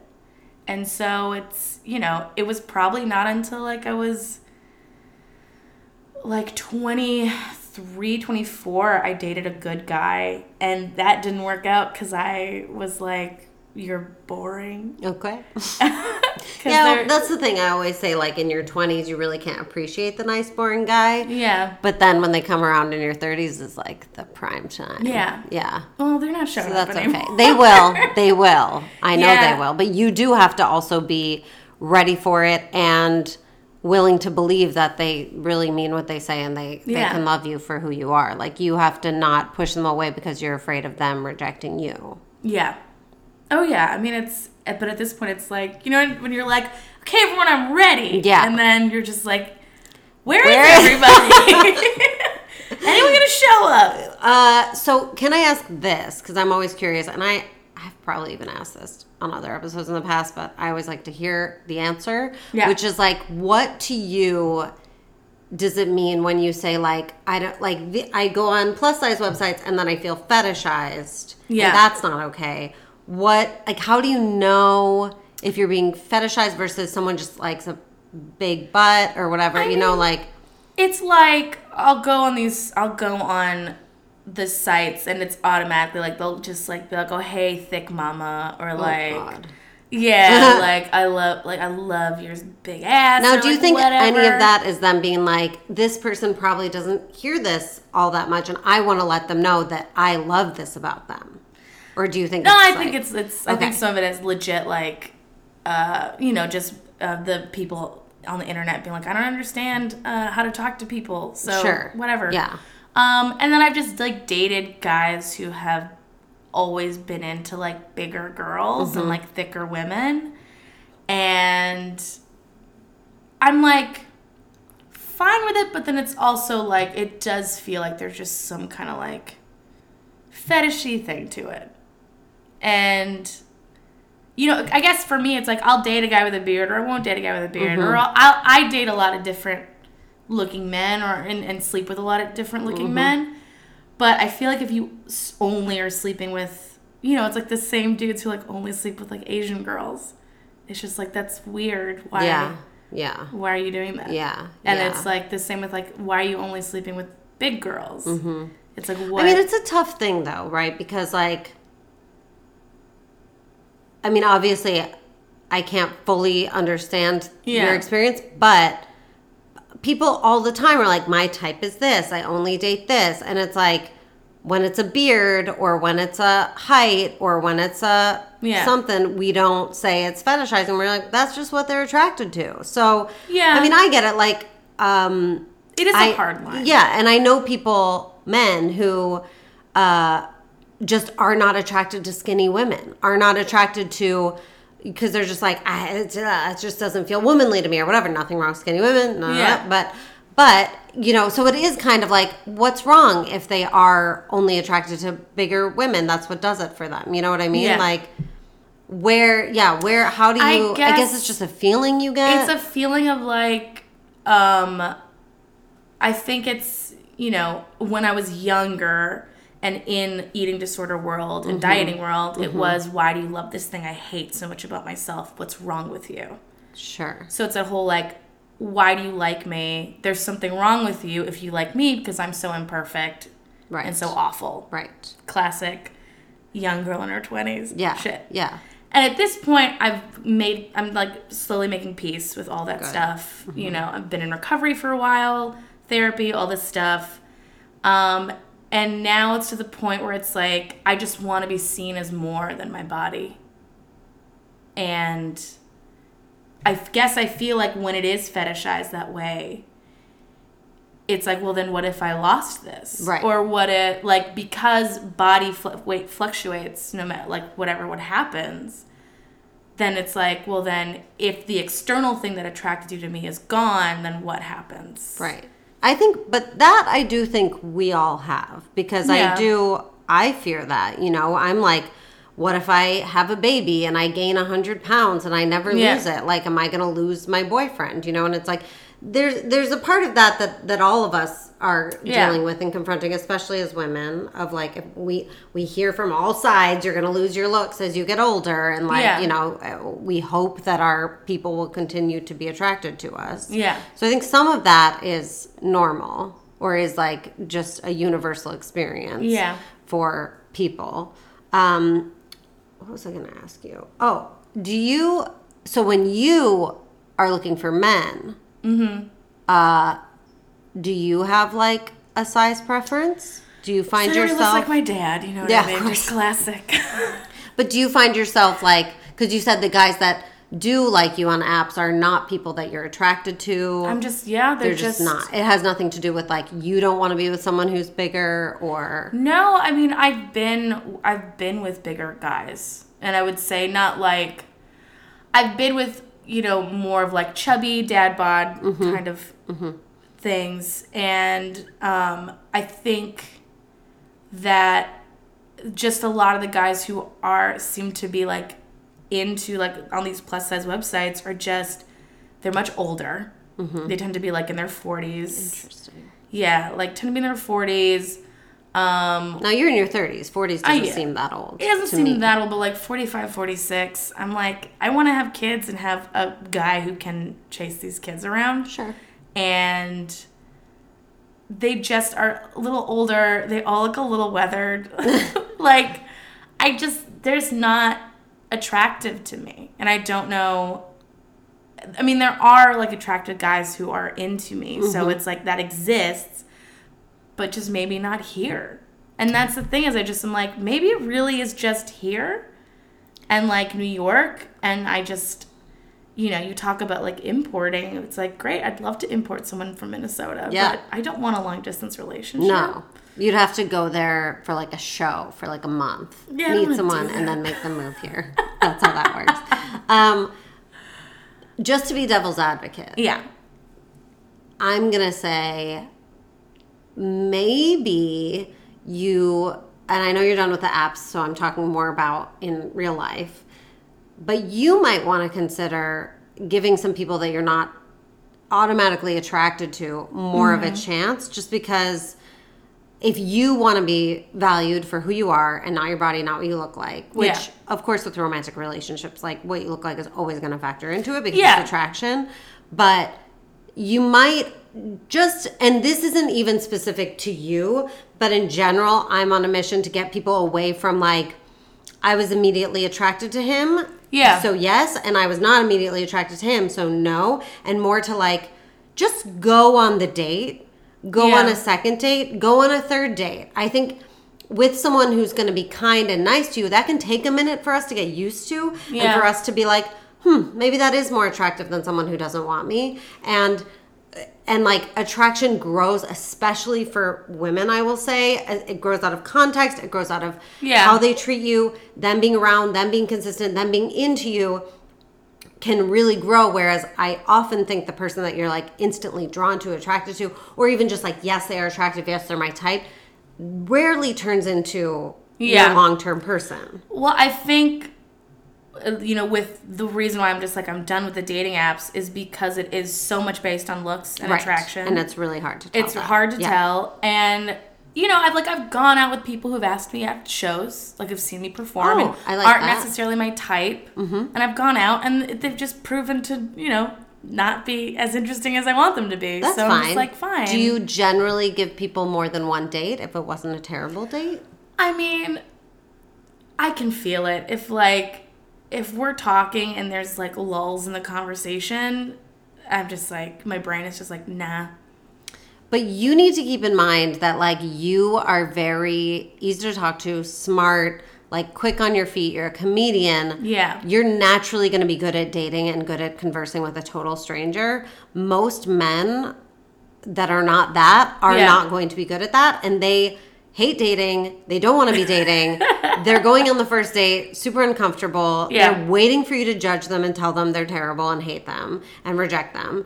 And so it's, you know, it was probably not until like I was like 23 24 i dated a good guy and that didn't work out because i was like you're boring <laughs> Okay. <laughs> Yeah, they're- that's the thing. I always say, like in your 20s, you really can't appreciate the nice, boring guy. yeah But then when they come around in your 30s, is like the prime time. Yeah. Yeah. well they're not showing So that's anymore okay. They will. <laughs> They will. I know Yeah. they will. But you do have to also be ready for it and willing to believe that they really mean what they say and they, they can love you for who you are. Like you have to not push them away because you're afraid of them rejecting you. yeah oh yeah i mean it's but at this point it's like you know when you're like okay everyone i'm ready Yeah. and then you're just like where is Where is- everybody <laughs> <laughs> anyone gonna show up Uh, so can I ask this? Because I'm always curious, and I I've probably even asked this on other episodes in the past, but I always like to hear the answer. Yeah. Which is like, what to you does it mean when you say like I don't like the, I go on plus size websites and then I feel fetishized? Yeah. that's not okay. What like how do you know if you're being fetishized versus someone just likes a big butt or whatever? I you know, like It's like I'll go on these. I'll go on the sites, and it's automatically like they'll just like be like, "Oh, hey, thick mama," or like, oh God. yeah, <laughs> like I love, like I love your big ass. Now, or, do you like, think any of that is them being like, this person probably doesn't hear this all that much, and I want to let them know that I love this about them? or do you think? No, it's I like- think it's it's. I think some of it is legit, like, uh, you know, just uh, the people on the internet being like, I don't understand uh, how to talk to people, so Sure. whatever. Yeah. Um, and then I've just like dated guys who have always been into like bigger girls Mm-hmm. and like thicker women, and I'm like fine with it, but then it's also like it does feel like there's just some kind of like fetishy thing to it. And you know, I guess for me it's like I'll date a guy with a beard or I won't date a guy with a beard or I'll, I'll I date a lot of different looking men or and, and sleep with a lot of different looking men. But I feel like if you only are sleeping with, you know, it's like the same dudes who like only sleep with like Asian girls. It's just like that's weird. Why? Yeah. Yeah. Why are you doing that? Yeah. And yeah. it's like the same with like, why are you only sleeping with big girls? Mm-hmm. It's like what? I mean, it's a tough thing though, right? Because like, I mean, obviously, I can't fully understand Yeah. your experience, but people all the time are like, my type is this. I only date this, and it's like. When it's a beard, or when it's a height, or when it's a Yeah. something, we don't say it's fetishizing. We're like, that's just what they're attracted to. So, Yeah. I mean, I get it. Like, um, it is a I- hard line. Yeah, and I know people, men who uh, just are not attracted to skinny women, are not attracted to because they're just like, I, it, uh, it just doesn't feel womanly to me or whatever. Nothing wrong with skinny women, no. Yeah. but but you know, so it is kind of like, what's wrong if they are only attracted to bigger women? That's what does it for them. You know what I mean? Yeah. Like. Where, yeah, where, how do you, I I guess, guess it's just a feeling you get. it's a feeling of like um i think it's you know when i was younger and in eating disorder world and mm-hmm. dieting world it mm-hmm. was why do you love this thing i hate so much about myself what's wrong with you sure. so it's a whole like why do you like me there's something wrong with you if you like me because i'm so imperfect Right. and so awful Right. classic young girl in her 20s Yeah. shit Yeah. and at this point, I've made, I'm like slowly making peace with all that Good. stuff. You mm-hmm. know, I've been in recovery for a while, therapy, all this stuff. Um, and now it's to the point where it's like, I just want to be seen as more than my body. And I guess I feel like when it is fetishized that way, it's like, well, then what if I lost this? Right. Or what if, like, because body fl- weight fluctuates, no matter, like, whatever what happens, then it's like, well, then if the external thing that attracted you to me is gone, then what happens? Right. I think, but that I do think we all have because Yeah. I do, I fear that. You know, I'm like, what if I have a baby and I gain 100 pounds and I never Yeah. lose it? Like, am I going to lose my boyfriend? You know, and it's like, there's there's a part of that that that all of us are Yeah. dealing with and confronting especially as women of like if we we hear from all sides you're going to lose your looks as you get older and like Yeah. you know we hope that our people will continue to be attracted to us Yeah. so I think some of that is normal or is like just a universal experience Yeah. for people. Um, what was I going to ask you? Oh, do you, so when you are looking for men, Mm-hmm. uh, do you have like a size preference? Do you find So yourself, like my dad, you know what Yeah, I of mean? Just classic. <laughs> <laughs> but do you find yourself like, because you said the guys that do like you on apps are not people that you're attracted to. I'm just, yeah, they're, they're just, not. It has nothing to do with like you don't want to be with someone who's bigger or No, I mean I've been I've been with bigger guys, and I would say not like I've been with you know more of like chubby dad bod mm-hmm. kind of mm-hmm. things, and um, I think that just a lot of the guys who are seem to be like into like on these plus size websites are just they're much older. Mm-hmm. They tend to be like in their forties. interesting. Yeah, like tend to be in their forties. Um, Now you're in your 30s. 40s doesn't I- seem that old. it doesn't seem me. that old, but like 45, 46, I'm like, I want to have kids and have a guy who can chase these kids around. Sure. And they just are a little older. They all look a little weathered. <laughs> like, I just, there's not attractive to me. And I don't know. I mean, there are like attractive guys who are into me. So it's like that exists, but just maybe not here. And that's the thing is I just am like maybe it really is just here and like New York and I just you know, you talk about like importing. It's like great. I'd love to import someone from Minnesota, Yeah. but I don't want a long distance relationship. No. You'd have to go there for like a show for like a month, Yeah, meet someone, and then make them move here. That's how that works. <laughs> Um, just to be devil's advocate, Yeah. I'm gonna say maybe you, and I know you're done with the apps, so I'm talking more about in real life, but you might want to consider giving some people that you're not automatically attracted to more of a mm-hmm. chance just because if you want to be valued for who you are and not your body, not what you look like, which Yeah. of course with romantic relationships, like what you look like is always going to factor into it because Yeah. it's attraction. But you might just, and this isn't even specific to you, but in general, I'm on a mission to get people away from like, I was immediately attracted to him. Yeah. So yes, and I was not immediately attracted to him, so no, and more to like just go on the date, go Yeah. on a second date, go on a third date. I think with someone who's going to be kind and nice to you, that can take a minute for us to get used to and for us to be like, "Hmm, maybe that is more attractive than someone who doesn't want me." And and like attraction grows especially for women i will say. It grows out of context. It grows out of Yeah. how they treat you. Them being around them being consistent them being into you can really grow. Whereas i often think the person that you're like instantly drawn to attracted to or even just like yes they are attractive yes they're my type rarely turns into Yeah. your long-term person. Well, I think you know with the reason why I'm just like I'm done with the dating apps is because it is so much based on looks and Right. attraction. and it's really hard to tell it's that. hard to Yeah. tell and you know, I've like I've gone out with people who've asked me at shows, like have seen me perform, Oh, and I like aren't that. necessarily my type. Mm-hmm. And I've gone out, and they've just proven to, you know, not be as interesting as I want them to be. That's so fine. Like, fine. Do you generally give people more than one date if it wasn't a terrible date? I mean, I can feel it. If like if we're talking and there's like lulls in the conversation, I'm just like my brain is just like, nah. But you need to keep in mind that like you are very easy to talk to, smart, like quick on your feet. You're a comedian. Yeah. You're naturally going to be good at dating and good at conversing with a total stranger. Most men that are not that are Yeah. not going to be good at that and they hate dating. They don't want to be <laughs> dating. they're going on the first date super uncomfortable. Yeah. They're waiting for you to judge them and tell them they're terrible and hate them and reject them.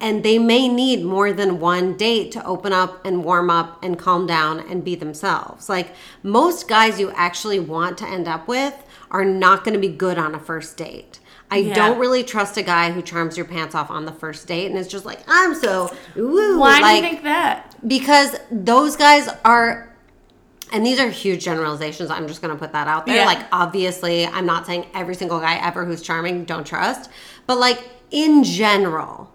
And they may need more than one date to open up and warm up and calm down and be themselves. Like most guys you actually want to end up with are not going to be good on a first date. I Yeah. don't really trust a guy who charms your pants off on the first date and is just like, I'm so woo. Why like, do you think that? because those guys are and these are huge generalizations i'm just going to put that out there Yeah. like obviously i'm not saying every single guy ever who's charming don't trust but like in general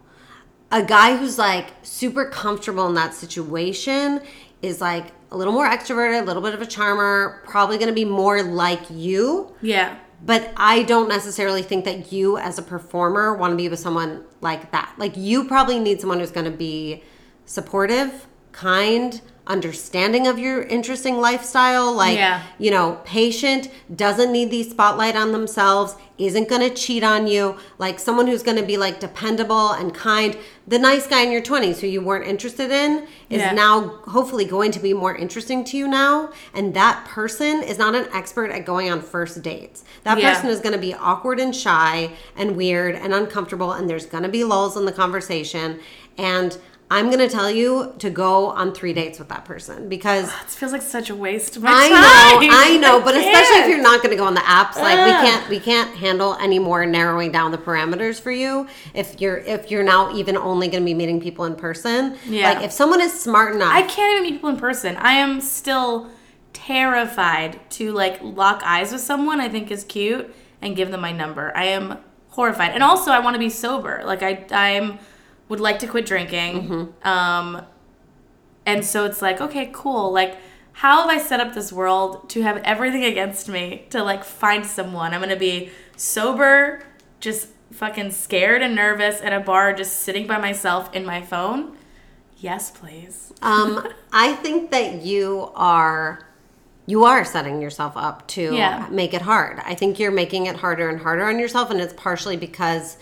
a guy who's like super comfortable in that situation is like a little more extroverted a little bit of a charmer probably going to be more like you Yeah. but I don't necessarily think that you, as a performer, want to be with someone like that. Like, you probably need someone who's going to be supportive, kind, understanding of your interesting lifestyle, like, Yeah. you know, patient, doesn't need the spotlight on themselves, isn't going to cheat on you, like someone who's going to be like dependable and kind. The nice guy in your 20s who you weren't interested in is Yeah. now hopefully going to be more interesting to you now. And that person is not an expert at going on first dates. That Yeah. person is going to be awkward and shy and weird and uncomfortable, and there's going to be lulls in the conversation. And I'm going to tell you to go on three dates with that person because it feels like such a waste of my time. I time. know, <laughs> I know, but especially if you're not going to go on the apps, like we can't, we can't handle any more narrowing down the parameters for you. If you're, if you're now even only going to be meeting people in person, Yeah. like if someone is smart enough, I can't even meet people in person. I am still terrified to like lock eyes with someone I think is cute and give them my number. I am horrified. And also I want to be sober. Like I I'm would like to quit drinking. Um and so it's like, okay, cool. Like how have I set up this world to have everything against me to like find someone? I'm to be sober, just fucking scared and nervous at a bar just sitting by myself in my phone Yes, please. Um, <laughs> I think that you are you are setting yourself up to Yeah. make it hard. I think you're making it harder and harder on yourself, and it's partially because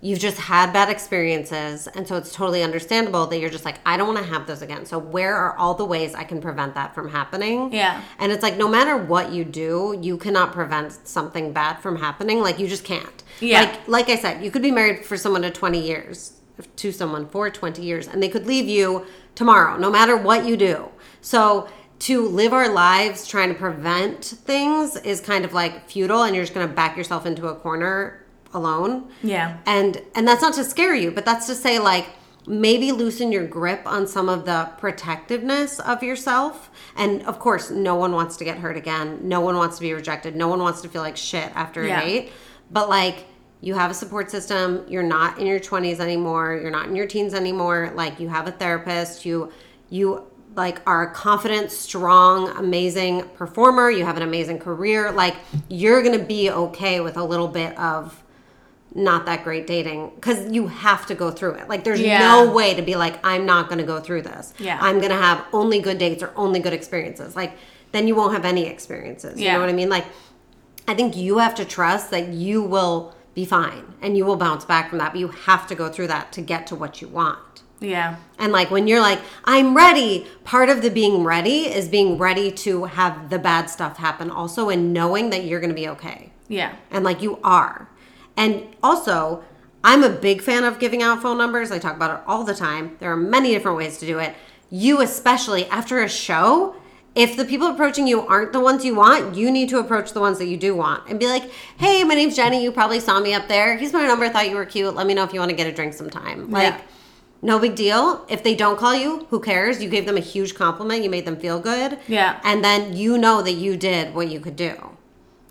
you've just had bad experiences, and so it's totally understandable that you're just like, I don't want to have those again. So where are all the ways I can prevent that from happening? Yeah. And it's like no matter what you do, you cannot prevent something bad from happening. Like you just can't. Yeah. Like like I said, you could be married for someone to 20 years, to someone for 20 years, and they could leave you tomorrow, no matter what you do. So to live our lives trying to prevent things is kind of like futile and you're just going to back yourself into a corner alone. Yeah. and and that's not to scare you but that's to say like maybe loosen your grip on some of the protectiveness of yourself. And of course no one wants to get hurt again. No one wants to be rejected. No one wants to feel like shit after a Yeah. date but like you have a support system. You're not in your 20s anymore. You're not in your teens anymore. Like you have a therapist. You you like are a confident strong amazing performer. You have an amazing career. Like you're gonna be okay with a little bit of not that great dating because you have to go through it. Like, there's Yeah. no way to be like, I'm not going to go through this. Yeah. I'm going to have only good dates or only good experiences. Like, then you won't have any experiences. You know what I mean? Like, I think you have to trust that you will be fine and you will bounce back from that, but you have to go through that to get to what you want. Yeah. And like when you're like, I'm ready, part of the being ready is being ready to have the bad stuff happen also and knowing that you're going to be okay Yeah. and like you are. And also, I'm a big fan of giving out phone numbers. I talk about it all the time. There are many different ways to do it. You, especially after a show, if the people approaching you aren't the ones you want, you need to approach the ones that you do want and be like, hey, my name's Jenny. You probably saw me up there. Here's my number. I thought you were cute. Let me know if you want to get a drink sometime. Like, Yeah. no big deal. If they don't call you, who cares? You gave them a huge compliment. You made them feel good. Yeah. And then you know that you did what you could do.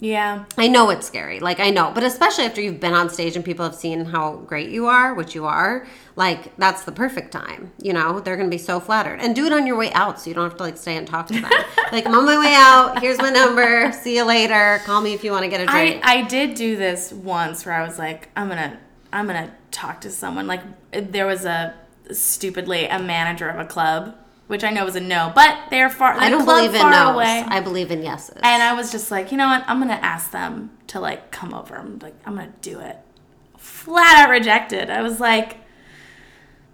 Yeah. I know it's scary. Like I know, but especially after you've been on stage and people have seen how great you are, which you are, like that's the perfect time. You know, they're going to be so flattered. And do it on your way out so you don't have to like stay and talk to them. <laughs> like I'm on my way out. Here's my number. See you later. Call me if you want to get a drink. I did do this once where I was like, I'm gonna I'm gonna talk to someone. Like there was a stupidly a manager of a club, which I know was a no, but they're far. I don't believe in far no's. away. I believe in yeses. and I was just like, you know what? I'm gonna ask them to like come over. I'm like, I'm gonna do it. Flat out rejected. I was like,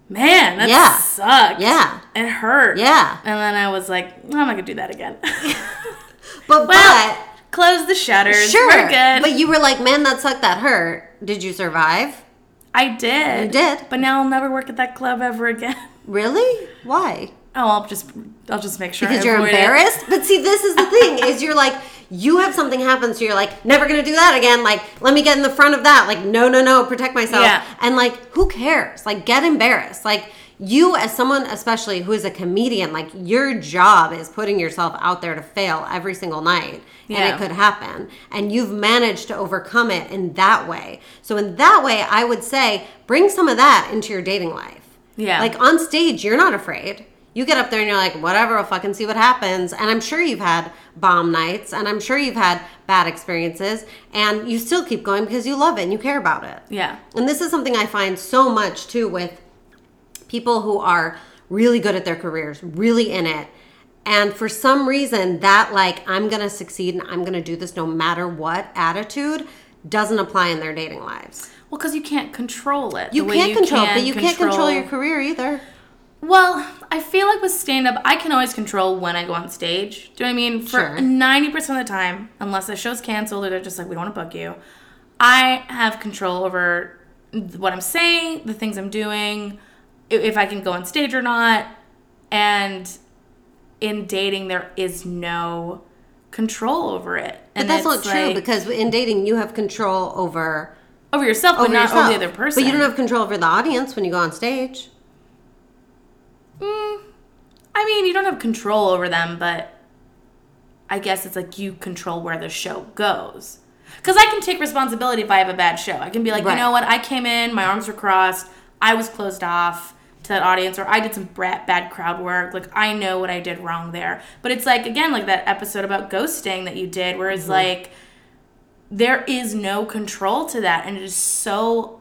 man, that Yeah. sucked. Yeah. it hurt. Yeah. And then I was like, I'm not gonna do that again. <laughs> <laughs> but well, close the shutters. sure. We're good. But you were like, man, that sucked. That hurt. Did you survive? I did. You did. But now I'll never work at that club ever again. <laughs> Really? Why? Oh, I'll just I'll just make sure. I because you're avoid it. embarrassed. But see, this is the thing: is you're like you have something happen, so you're like never gonna do that again. Like let me get in the front of that. Like no, no, no, protect myself. Yeah. And like who cares? Like get embarrassed. Like you as someone especially who is a comedian like your job is putting yourself out there to fail every single night and it could happen and you've managed to overcome it in that way so in that way i would say bring some of that into your dating life Yeah. like on stage, you're not afraid. You get up there and you're like, whatever, I'll fucking see what happens. And I'm sure you've had bomb nights and I'm sure you've had bad experiences and you still keep going because you love it and you care about it. Yeah. And this is something I find so much too with people who are really good at their careers, really in it. And for some reason, that like, I'm going to succeed and I'm going to do this no matter what attitude doesn't apply in their dating lives. Well, because you can't control it. You can't control, can but you can't control your career either. Well, I feel like with stand up, I can always control when I go on stage. Do you know what I mean? For Sure. 90% of the time, unless the show's canceled or they're just like, we don't want to book you, I have control over what I'm saying, the things I'm doing, if I can go on stage or not. And in dating, there is no control over it. But that's not true like- because in dating you have control over over yourself, but over not yourself. over the other person. But you don't have control over the audience when you go on stage. Mm, I mean, you don't have control over them, but I guess it's like you control where the show goes. Because I can take responsibility if I have a bad show. I can be like, Right. you know what? I came in, my arms were crossed, I was closed off to that audience, or I did some bad crowd work. Like, I know what I did wrong there. But it's like, again, like that episode about ghosting that you did, where Mm-hmm. it's like, there is no control to that. And it is so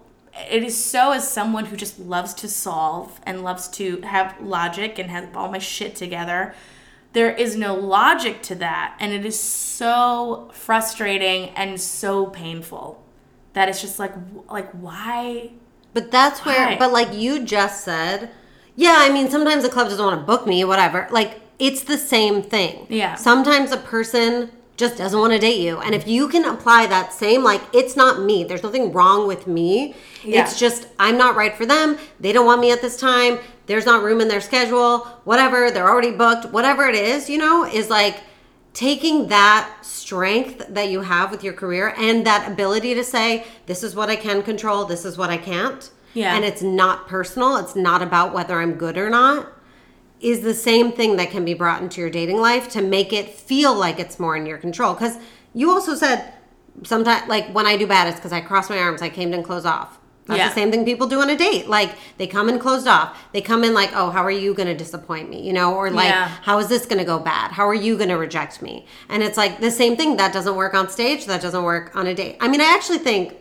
it is so as someone who just loves to solve and loves to have logic and have all my shit together there is no logic to that and it is so frustrating and so painful that it's just like like why But that's where, but like you just said, yeah, I mean, sometimes the club doesn't want to book me, whatever. Like, it's the same thing. Yeah. Sometimes a person just doesn't want to date you. And if you can apply that same, like, it's not me, there's nothing wrong with me. Yeah. It's just, I'm not right for them. They don't want me at this time. There's not room in their schedule, whatever. They're already booked, whatever it is, you know, is like, taking that strength that you have with your career and that ability to say this is what i can control this is what i can't Yeah. and it's not personal it's not about whether i'm good or not is the same thing that can be brought into your dating life to make it feel like it's more in your control because you also said sometimes like when i do bad it's because i cross my arms i came in closed off that's Yeah. the same thing people do on a date like they come in closed off they come in like oh how are you going to disappoint me you know or like Yeah. how is this going to go bad? How are you going to reject me? And it's like the same thing that doesn't work on stage, that doesn't work on a date. I mean, I actually think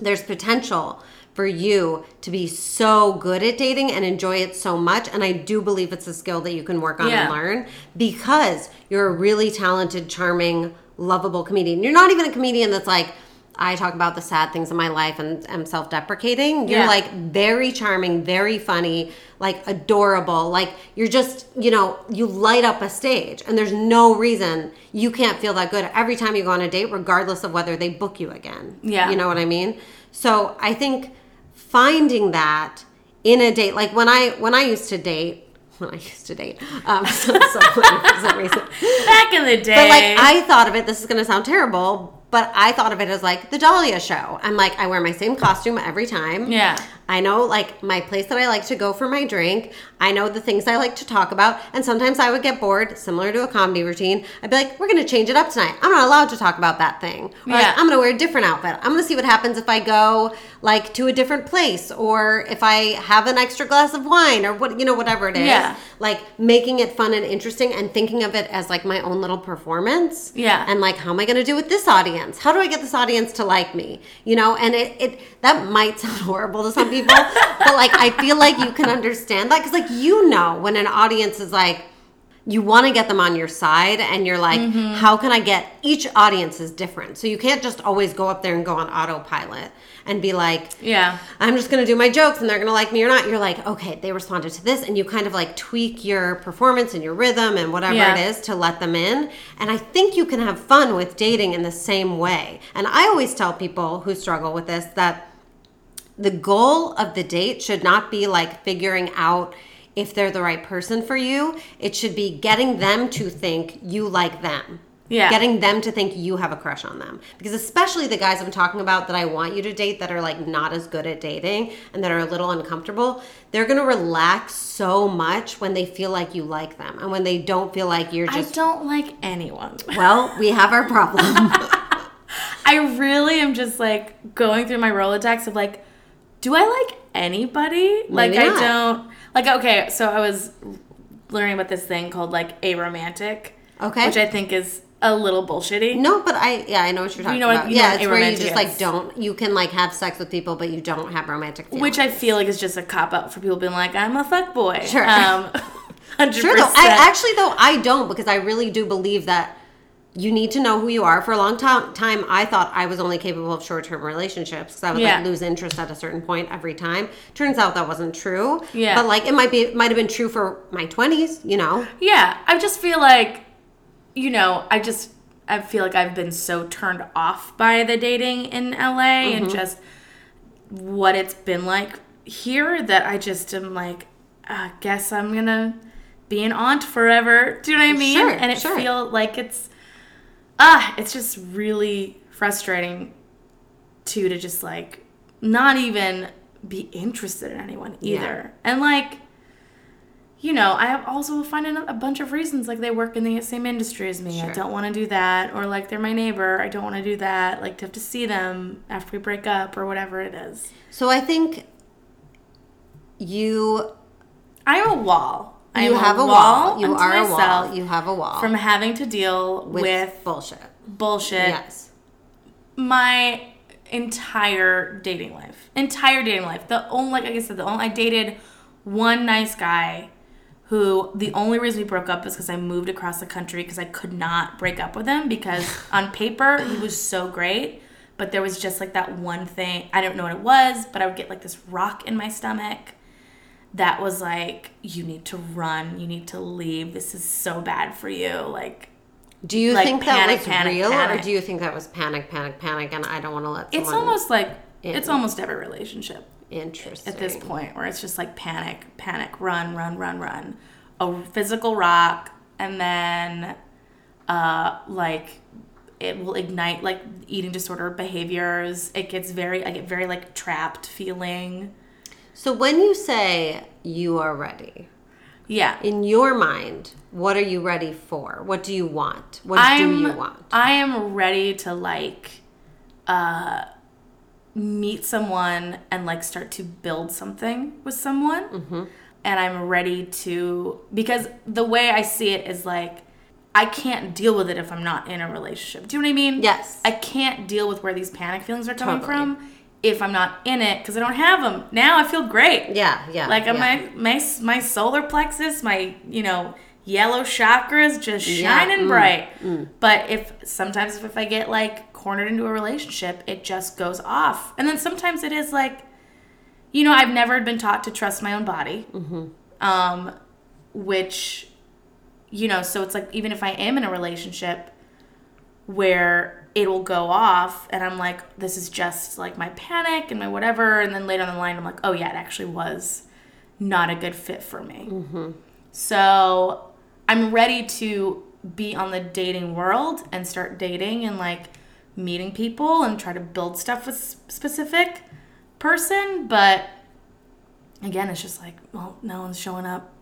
there's potential for you to be so good at dating and enjoy it so much. And I do believe it's a skill that you can work on Yeah. and learn because you're a really talented, charming, lovable comedian. You're not even a comedian that's like, I talk about the sad things in my life and am self deprecating. You're Yeah. like very charming, very funny, like adorable. Like you're just, you know, you light up a stage and there's no reason you can't feel that good every time you go on a date, regardless of whether they book you again. Yeah. You know what I mean? So I think finding that in a date, like when I when I used to date, <laughs> when I used to date, um, so, <laughs> so for some reason. back in the day But like I thought of it, this is gonna sound terrible, but I thought of it as like the Dahlia show. I'm like, I wear my same costume every time. Yeah. I know like my place that I like to go for my drink. I know the things I like to talk about. And sometimes I would get bored, similar to a comedy routine. I'd be like, we're gonna change it up tonight. I'm not allowed to talk about that thing. Or like, I'm gonna wear a different outfit. I'm gonna see what happens if I go like to a different place or if I have an extra glass of wine or what you know, whatever it is Yeah. like making it fun and interesting and thinking of it as like my own little performance Yeah. and like how am i going to do with this audience how do i get this audience to like me you know and it, it that might <laughs> sound horrible to some people but like i feel like you can understand that because like you know when an audience is like you want to get them on your side and you're like Mm-hmm. how can i get each audience is different so you can't just always go up there and go on autopilot and be like yeah I'm just gonna do my jokes and they're gonna like me or not. You're like, okay, they responded to this, and you kind of like tweak your performance and your rhythm and whatever Yeah. it is to let them in. And I think you can have fun with dating in the same way. And I always tell people who struggle with this that the goal of the date should not be like figuring out if they're the right person for you. It should be getting them to think you like them. Yeah. Getting them to think you have a crush on them. Because especially the guys I'm talking about that I want you to date that are like not as good at dating and that are a little uncomfortable, they're going to relax so much when they feel like you like them and when they don't feel like you're just. i don't like anyone <laughs> well, we have our problem. <laughs> I really am just like going through my Rolodex of like, do I like anybody? like Maybe I don't like okay, so I was learning about this thing called like aromantic. Okay. Which I think is a little bullshitty. No, but I yeah, I know what you're talking know what- about. you know yeah, what it's where you aromantic just like don't you can like have sex with people but you don't have romantic feelings. Which I feel like is just a cop out for people being like, I'm a fuck boy. Sure. Um, 100%. <laughs> Sure though. I actually though I don't because I really do believe that you need to know who you are. For a long time, time I thought I was only capable of short-term relationships because I would Yeah. like lose interest at a certain point every time. Turns out that wasn't true. Yeah. But like it might be it might have been true for my 20s, you know. Yeah, I just feel like, you know, I just I feel like I've been so turned off by the dating in LA and mm-hmm. just what it's been like here that I just am like, I guess I'm gonna be an aunt forever. Do you know what I mean? Sure, and it sure. feel like it's ah, it's just really frustrating too to just like not even be interested in anyone either. And like you know, I have also find a a bunch of reasons like they work in the same industry as me. I don't want to do that, or like they're my neighbor. I don't want to do that. Like to have to see them after we break up or whatever it is. So I think you I'm a wall. I you have a wall. You are a wall. You have a wall from having to deal with, with, bullshit. bullshit. Yes. My entire dating life. Entire dating life. The only, like I said, the only I dated one nice guy who the only reason we broke up is because I moved across the country because I could not break up with him because <sighs> on paper he was so great, but there was just like that one thing. I don't know what it was, but I would get like this rock in my stomach that was like, you need to run, you need to leave. This is so bad for you. Like, Do you Like think panic, that was panic, real, panic. or do you think that was panic, panic, panic, and I don't want to let it's almost like it's almost every relationship. interesting at this point where it's just like panic, panic, run, run, run, run. A physical rock, and then uh, like it will ignite like eating disorder behaviors. It gets very, I get very like trapped feeling. So when you say you are ready, Yeah. in your mind, what are you ready for? What do you want? What I'm, do you want? I am ready to like uh meet someone and like start to build something with someone. Mm-hmm. And I'm ready to because the way I see it is like I can't deal with it if I'm not in a relationship. Do you know what I mean? Yes. I can't deal with where these panic feelings are coming Totally. from if I'm not in it because I don't have them. Now I feel great. Yeah, yeah. Like yeah. my my my solar plexus, my you know yellow chakras just Yeah, shining mm, bright. But if sometimes if I get like cornered into a relationship, it just goes off. And then sometimes it is like, you know, I've never been taught to trust my own body, Mm-hmm. um, which, you know, so it's like even if I am in a relationship where it will go off and I'm like, this is just like my panic and my whatever. And then later on the line, I'm like, oh yeah, it actually was not a good fit for me. Mm-hmm. So I'm ready to be on the dating world and start dating and like meeting people and try to build stuff with specific person. But again, it's just like, well, no one's showing up.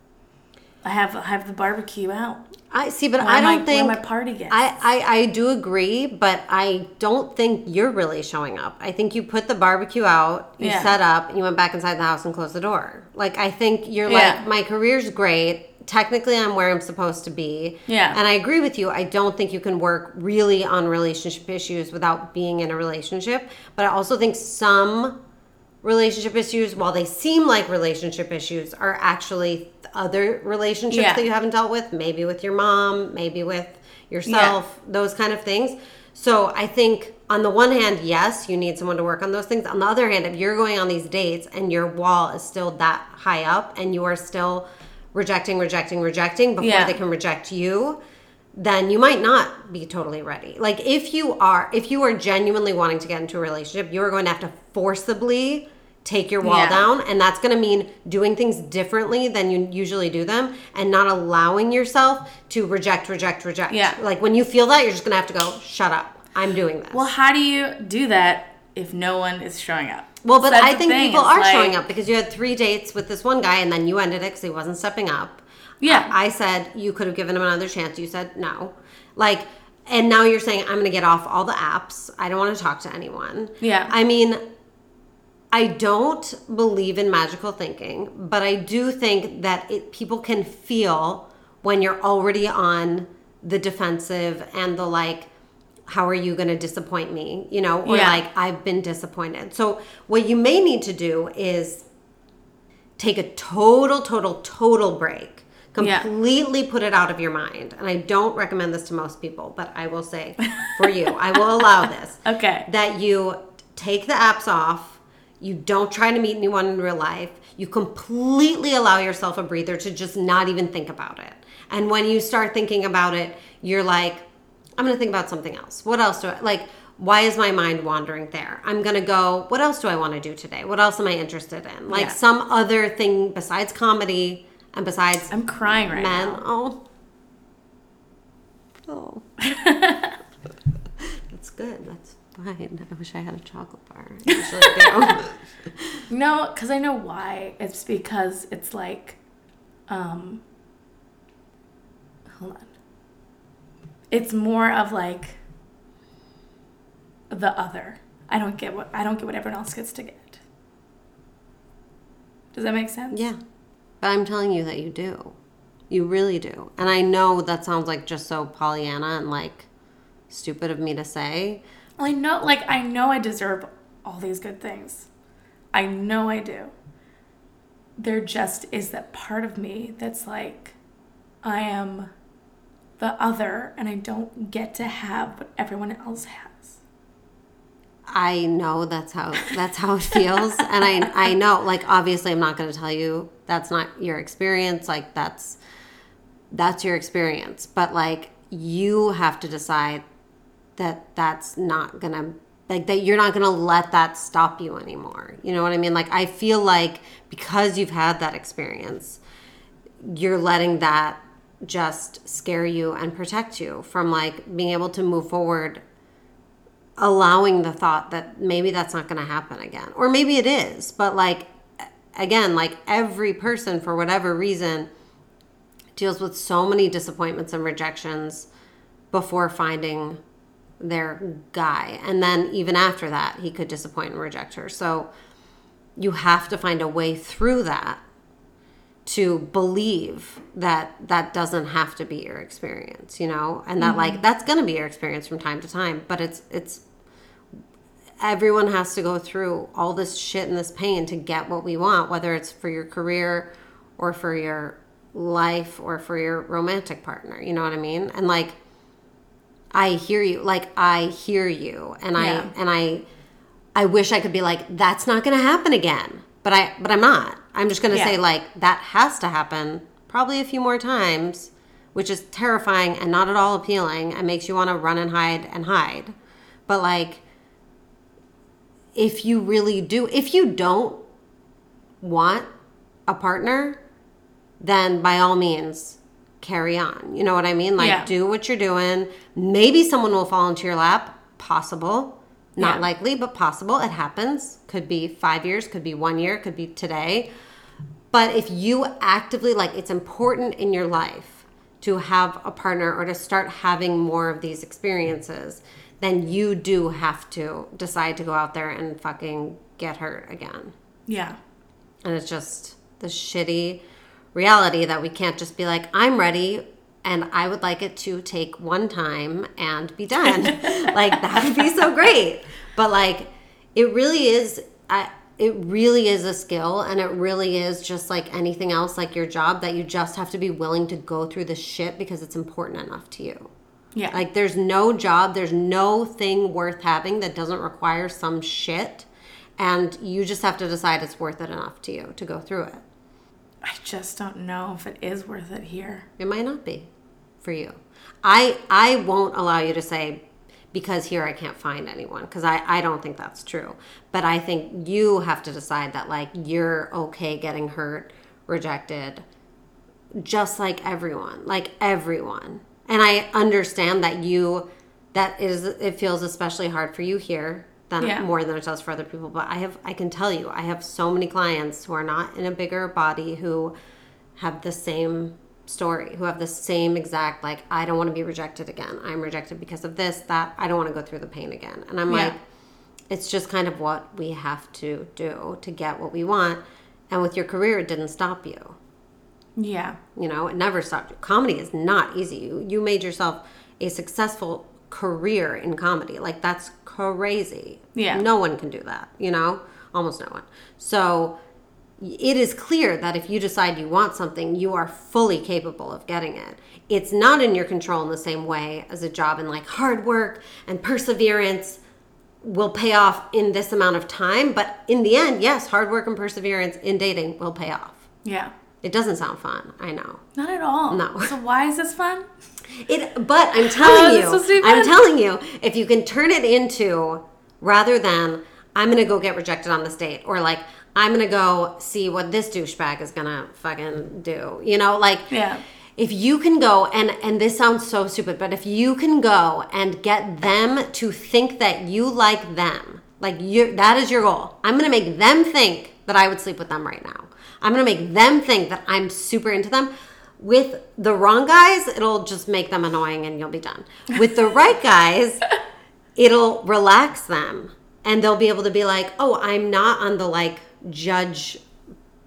I have I have the barbecue out. I see, but I don't think my party guests. I, I I do agree, but I don't think you're really showing up. I think you put the barbecue out, you Yeah. set up, and you went back inside the house and closed the door. Like I think you're Yeah. like my career's great. Technically, I'm where I'm supposed to be. Yeah. And I agree with you. I don't think you can work really on relationship issues without being in a relationship. But I also think some relationship issues, while they seem like relationship issues, are actually other relationships Yeah. that you haven't dealt with. Maybe with your mom, maybe with yourself, those kind of things. So I think on the one hand, yes, you need someone to work on those things. On the other hand, if you're going on these dates and your wall is still that high up and you are still rejecting, rejecting, rejecting before Yeah. they can reject you, then you might not be totally ready. Like if you are if you are genuinely wanting to get into a relationship, you are going to have to forcibly take your wall Yeah. down and that's going to mean doing things differently than you usually do them and not allowing yourself to reject reject reject. Yeah. Like when you feel that, you're just going to have to go, "Shut up. I'm doing this." well, how do you do that if no one is showing up? Well, but So I think people are like- showing up because you had three dates with this one guy and then you ended it because he wasn't stepping up. Yeah. I, I said you could have given him another chance. You said no. Like, and now you're saying I'm going to get off all the apps. I don't want to talk to anyone. Yeah. I mean, I don't believe in magical thinking, but I do think that it, people can feel when you're already on the defensive and the like, how are you going to disappoint me? You know, or Yeah. like, I've been disappointed. So, what you may need to do is take a total, total, total break. Yeah. Completely put it out of your mind. And I don't recommend this to most people, but I will say for you, I will allow this <laughs> Okay. that you take the apps off, you don't try to meet anyone in real life, you completely allow yourself a breather to just not even think about it. And when you start thinking about it, you're like, I'm gonna think about something else. What else do I like? Why is my mind wandering there? I'm gonna go, what else do I wanna do today? What else am I interested in? Like Yeah. some other thing besides comedy and besides I'm crying right men. now. Oh. <laughs> Oh. That's good. That's fine. I wish I had a chocolate bar. I <laughs> usually do. No, because I know why. It's because it's like, um, hold on. It's more of like the other. I don't get what I don't get what everyone else gets to get. Does that make sense? yeah. But I'm telling you that you do. You really do. And I know that sounds like just so Pollyanna and like stupid of me to say. I know, like I know, I deserve all these good things. I know I do. There just is that part of me that's like, I am the other and I don't get to have what everyone else has. I know that's how that's how it feels, <laughs> and I I know like obviously I'm not going to tell you that's not your experience. Like that's that's your experience, but like you have to decide that that's not to like that you're not to let that stop you anymore. You know what I mean? Like I feel like because you've had that experience, you're letting that just scare you and protect you from like being able to move forward allowing the thought that maybe that's not going to happen again or maybe it is but like again like every person for whatever reason deals with so many disappointments and rejections before finding their guy and then even after that he could disappoint and reject her so you have to find a way through that to believe that that doesn't have to be your experience you know and that like mm-hmm. that's going to be your experience from time to time but it's it's everyone has to go through all this shit and this pain to get what we want, whether it's for your career or for your life or for your romantic partner. You know what I mean? And like, I hear you. Like, I hear you, and Yeah. I and I, I wish I could be like, that's not going to happen again. But I, but I'm not. I'm just going to Yeah. say like that has to happen probably a few more times, which is terrifying and not at all appealing and makes you want to run and hide and hide. But like if you really do, if you don't want a partner, then by all means carry on. You know what I mean? Like Yeah. do what you're doing. Maybe someone will fall into your lap. Possible. Not Yeah. likely, but possible. It happens. Could be five years, could be one year, could be today. But if you actively, like, it's important in your life to have a partner or to start having more of these experiences, then you do have to decide to go out there and fucking get hurt again. Yeah. And it's just the shitty reality that we can't just be like, I'm ready and I would like it to take one time and be done. <laughs> like that would be so great. But like it really is I it really is a skill and it really is just like anything else like your job that you just have to be willing to go through the shit because it's important enough to you. Yeah. Like there's no job, there's no thing worth having that doesn't require some shit and you just have to decide it's worth it enough to you to go through it. I just don't know if it is worth it here. It might not be for you. I I won't allow you to say because here I can't find anyone because I I don't think that's true. But I think you have to decide that like you're okay getting hurt, rejected, just like everyone, like everyone. And I understand that you that is it feels especially hard for you here than Yeah. more than it does for other people. But I have I can tell you I have so many clients who are not in a bigger body who have the same story, who have the same exact like I don't want to be rejected again. I'm rejected because of this, that. I don't want to go through the pain again. And I'm Yeah. like it's just kind of what we have to do to get what we want. And with your career it didn't stop you. Yeah. You know, it never stopped you. Comedy is not easy. You you made yourself a successful career in comedy. Like that's crazy. Yeah. No one can do that, you know? Almost no one. So it is clear that if you decide you want something, you are fully capable of getting it. It's not in your control in the same way as a job and like hard work and perseverance will pay off in this amount of time, but in the end, yes, hard work and perseverance in dating will pay off. Yeah. It doesn't sound fun, I know. Not at all. No. So why is this fun? It, but I'm telling <laughs> you, supposed to be I'm telling you, if you can turn it into rather than I'm gonna go get rejected on this date, or like I'm gonna go see what this douchebag is gonna fucking do, you know, like Yeah. if you can go and and this sounds so stupid, but if you can go and get them to think that you like them, like you that is your goal. I'm gonna make them think that I would sleep with them right now. I'm gonna make them think that I'm super into them. With the wrong guys, it'll just make them annoying and you'll be done. With the right <laughs> guys, it'll relax them and they'll be able to be like, oh, I'm not on the like judge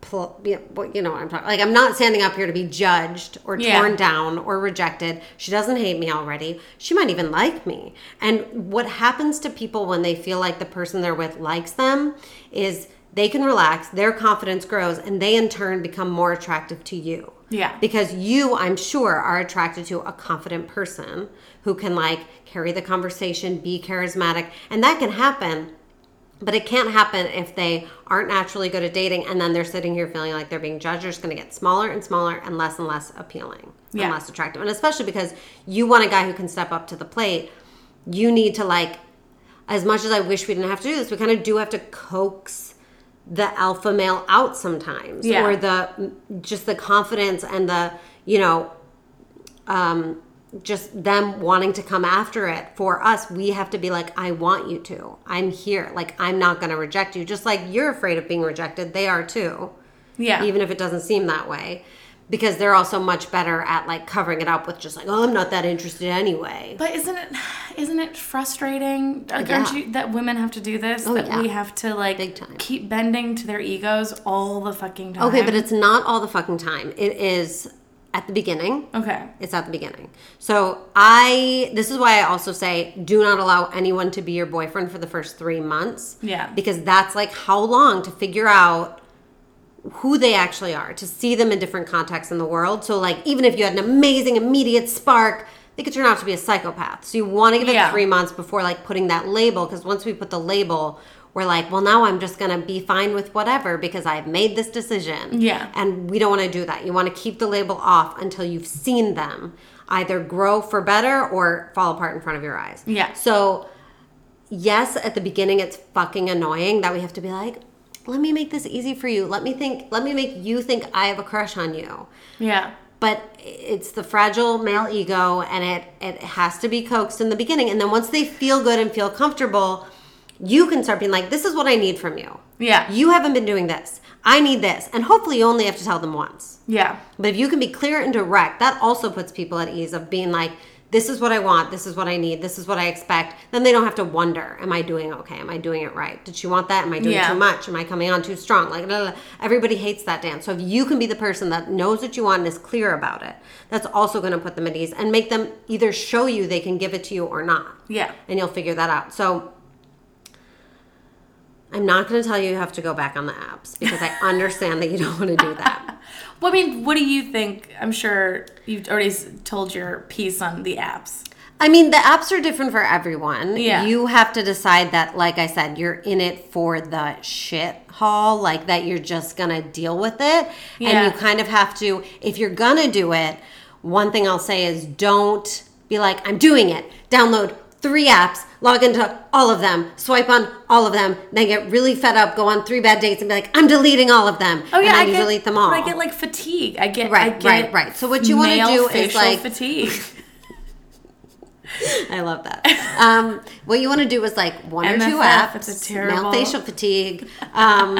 pl- you know, what- you know what I'm talking. Like I'm not standing up here to be judged or Yeah. torn down or rejected. She doesn't hate me already. She might even like me. And what happens to people when they feel like the person they're with likes them is they can relax, their confidence grows, and they in turn become more attractive to you. Yeah. Because you, I'm sure, are attracted to a confident person who can like carry the conversation, be charismatic, and that can happen. But it can't happen if they aren't naturally good at dating and then they're sitting here feeling like they're being judged. They're just going to get smaller and smaller and less and less appealing Yeah. and less attractive. And especially because you want a guy who can step up to the plate, you need to like, as much as I wish we didn't have to do this, we kind of do have to coax the alpha male out sometimes Yeah. or the just the confidence and the you know um just them wanting to come after it. For us we have to be like i want you to. I'm here. Like i'm not going to reject you. Just like you're afraid of being rejected they are too. Yeah. even if it doesn't seem that way because they're also much better at like covering it up with just like oh i'm not that interested anyway But isn't it isn't it frustrating? Like, Yeah. aren't you that women have to do this? Oh, that yeah. we have to like keep bending to their egos all the fucking time. okay but it's not all the fucking time it is at the beginning okay. It's at the beginning. So I this is why I also say do not allow anyone to be your boyfriend for the first 3 months. Yeah. Because that's like how long to figure out who they actually are, to see them in different contexts in the world. So like even if you had an amazing immediate spark, they could turn out to be a psychopath. So you want to give it Yeah. 3 months before like putting that label because once we put the label we're like, well, now I'm just gonna be fine with whatever because I've made this decision. Yeah. And we don't want to do that. You want to keep the label off until you've seen them either grow for better or fall apart in front of your eyes. Yeah. So, yes, at the beginning, it's fucking annoying that we have to be like, let me make this easy for you. Let me think, let me make you think I have a crush on you. Yeah. But it's the fragile male ego and it, it has to be coaxed in the beginning. And then once they feel good and feel comfortable, you can start being like, this is what I need from you. Yeah. You haven't been doing this. I need this. And hopefully you only have to tell them once. Yeah. But if you can be clear and direct, that also puts people at ease of being like, this is what I want, this is what I need, this is what I expect. Then they don't have to wonder, am I doing okay? Am I doing it right? Did she want that? Am I doing Yeah. too much? Am I coming on too strong? Like, blah, blah, blah. everybody hates that dance. So if you can be the person that knows what you want and is clear about it, that's also going to put them at ease and make them either show you they can give it to you or not. Yeah. And you'll figure that out. So I'm not going to tell you you have to go back on the apps because I <laughs> understand that you don't want to do that. <laughs> Well, I mean, what do you think? I'm sure you've already told your piece on the apps. I mean, the apps are different for everyone. Yeah. You have to decide that, like I said, you're in it for the shit haul, like that you're just gonna deal with it. Yeah. And you kind of have to, if you're gonna do it, one thing I'll say is don't be like, I'm doing it. Download three apps, log into all of them, swipe on all of them, then get really fed up, go on three bad dates, and be like, I'm deleting all of them. Oh yeah, and then I you get, delete them all. I get like fatigue. I get Right, I get right, right. So what you wanna do is, facial like- fatigue. <laughs> I love that. Um, what you want to do is like one or two apps. it's a terrible- male facial fatigue. Um,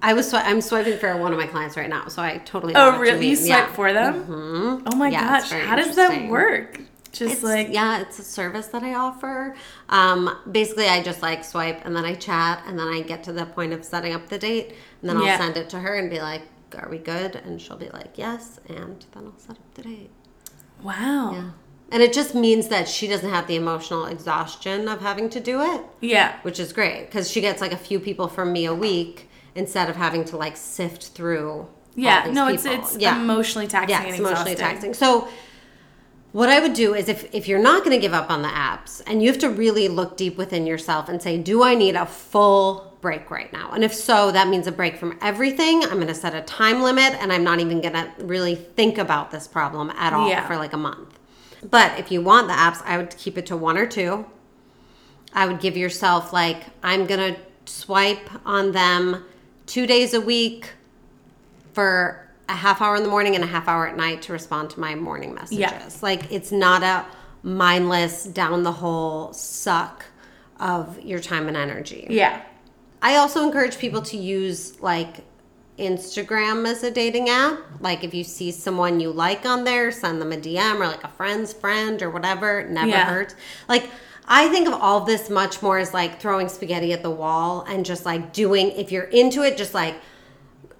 I was swi- I'm swiping for one of my clients right now, so I totally. Oh really? You swipe Yeah. for them? Mm-hmm. Oh my Yeah, gosh, how does that work? Just It's, like yeah, it's a service that I offer. Um, basically, I just like swipe and then I chat and then I get to the point of setting up the date and then I'll send it to her and be like, "Are we good?" And she'll be like, "Yes," and then I'll set up the date. wow. Yeah. And it just means that she doesn't have the emotional exhaustion of having to do it. Yeah. which is great because she gets like a few people from me a week instead of having to like sift through. Yeah. No, it's people. it's yeah, emotionally taxing yeah, and it's emotionally exhausting. taxing. So. What I would do is if, if you're not going to give up on the apps and you have to really look deep within yourself and say, do I need a full break right now? And if so, that means a break from everything. I'm going to set a time limit and I'm not even going to really think about this problem at all Yeah. for like a month. But if you want the apps, I would keep it to one or two. I would give yourself like I'm gonna swipe on them two days a week for a half hour in the morning and a half hour at night to respond to my morning messages. Yeah. Like it's not a mindless down the hole suck of your time and energy. Yeah. I also encourage people to use like Instagram as a dating app. Like if you see someone you like on there, send them a DM or like a friend's friend or whatever. It never Yeah. hurts. Like I think of all this much more as like throwing spaghetti at the wall and just like doing if you're into it, just like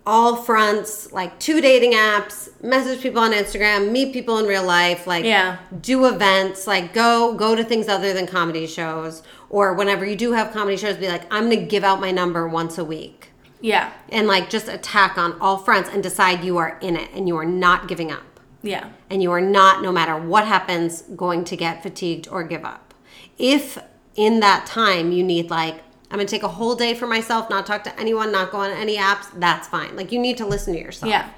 all fronts, like two dating apps, message people on Instagram, meet people in real life, like Yeah. do events, like go go to things other than comedy shows, or whenever you do have comedy shows, be like, I'm gonna give out my number once a week, Yeah. and like just attack on all fronts and decide you are in it and you are not giving up, Yeah. and you are not, no matter what happens, going to get fatigued or give up. If in that time you need like I'm gonna take a whole day for myself, not talk to anyone, not go on any apps. That's fine. Like you need to listen to yourself. Yeah.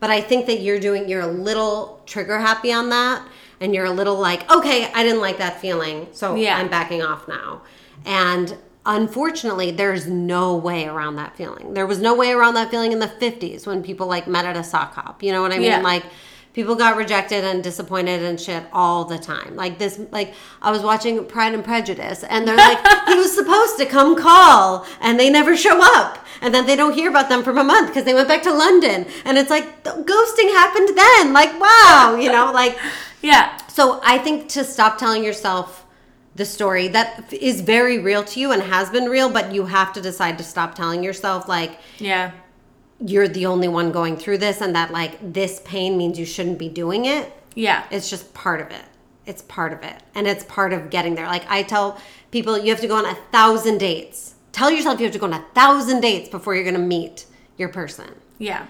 But I think that you're doing, you're a little trigger happy on that. And you're a little like, okay, I didn't like that feeling. So Yeah. I'm backing off now. And unfortunately, there's no way around that feeling. There was no way around that feeling in the 50s when people like met at a sock hop. You know what I mean? Yeah. Like, people got rejected and disappointed and shit all the time. Like this, like I was watching Pride and Prejudice, and they're like, <laughs> he was supposed to come call, and they never show up, and then they don't hear about them from a month because they went back to London, and it's like the ghosting happened then. Like wow, you know, like <laughs> Yeah. so. I think to stop telling yourself the story that is very real to you and has been real, but you have to decide to stop telling yourself like Yeah. You're the only one going through this and that like this pain means you shouldn't be doing it. Yeah. it's just part of it. It's part of it. And it's part of getting there. Like i tell people you have to go on a thousand dates. Tell yourself you have to go on a thousand dates before you're going to meet your person. Yeah.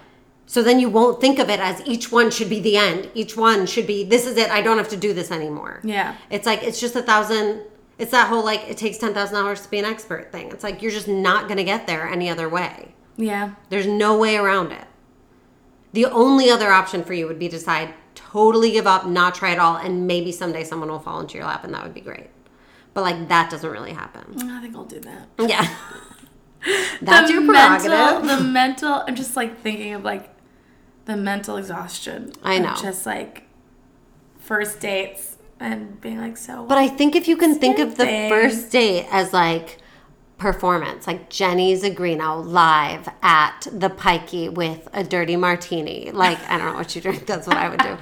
so then you won't think of it as each one should be the end. Each one should be this is it. I don't have to do this anymore. Yeah. it's like it's just a thousand it's that whole like it takes $10000 to be an expert thing. It's like you're just not going to get there any other way Yeah. there's no way around it. The only other option for you would be to decide totally give up, not try at all, and maybe someday someone will fall into your lap and that would be great. But like that doesn't really happen. I think I'll do that. Yeah. <laughs> That's The your mental- prerogative. the mental, I'm just like thinking of like the mental exhaustion. I know. Just like first dates and being like, so. But I think if you can think of the thing. first date as like performance, like Jenny Zigrino live at the Pikey with a dirty martini. Like I don't know what you drink. That's what I would do.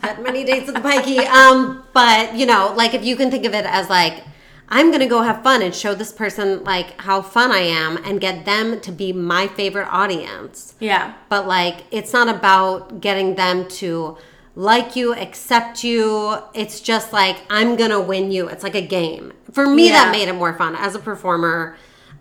Had many dates at the Pikey. Um, but you know, like if you can think of it as like I'm gonna go have fun and show this person like how fun I am and get them to be my favorite audience yeah. but like it's not about getting them to like you accept you. It's just like i'm gonna win you. It's like a game. For me Yeah. that made it more fun. As a performer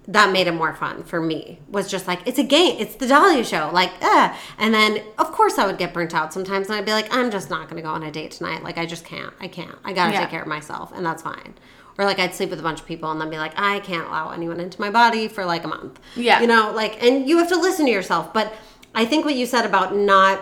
that made it more fun for me. Was just like it's a game. It's the dahlia show. Like eh. and then of course i would get burnt out sometimes and i'd be like i'm just not gonna go on a date tonight. Like i just can't. I can't. I gotta Yeah. take care of myself and that's fine. Or like i'd sleep with a bunch of people and then be like i can't allow anyone into my body for like a month. Yeah. you know like and you have to listen to yourself. But i think what you said about not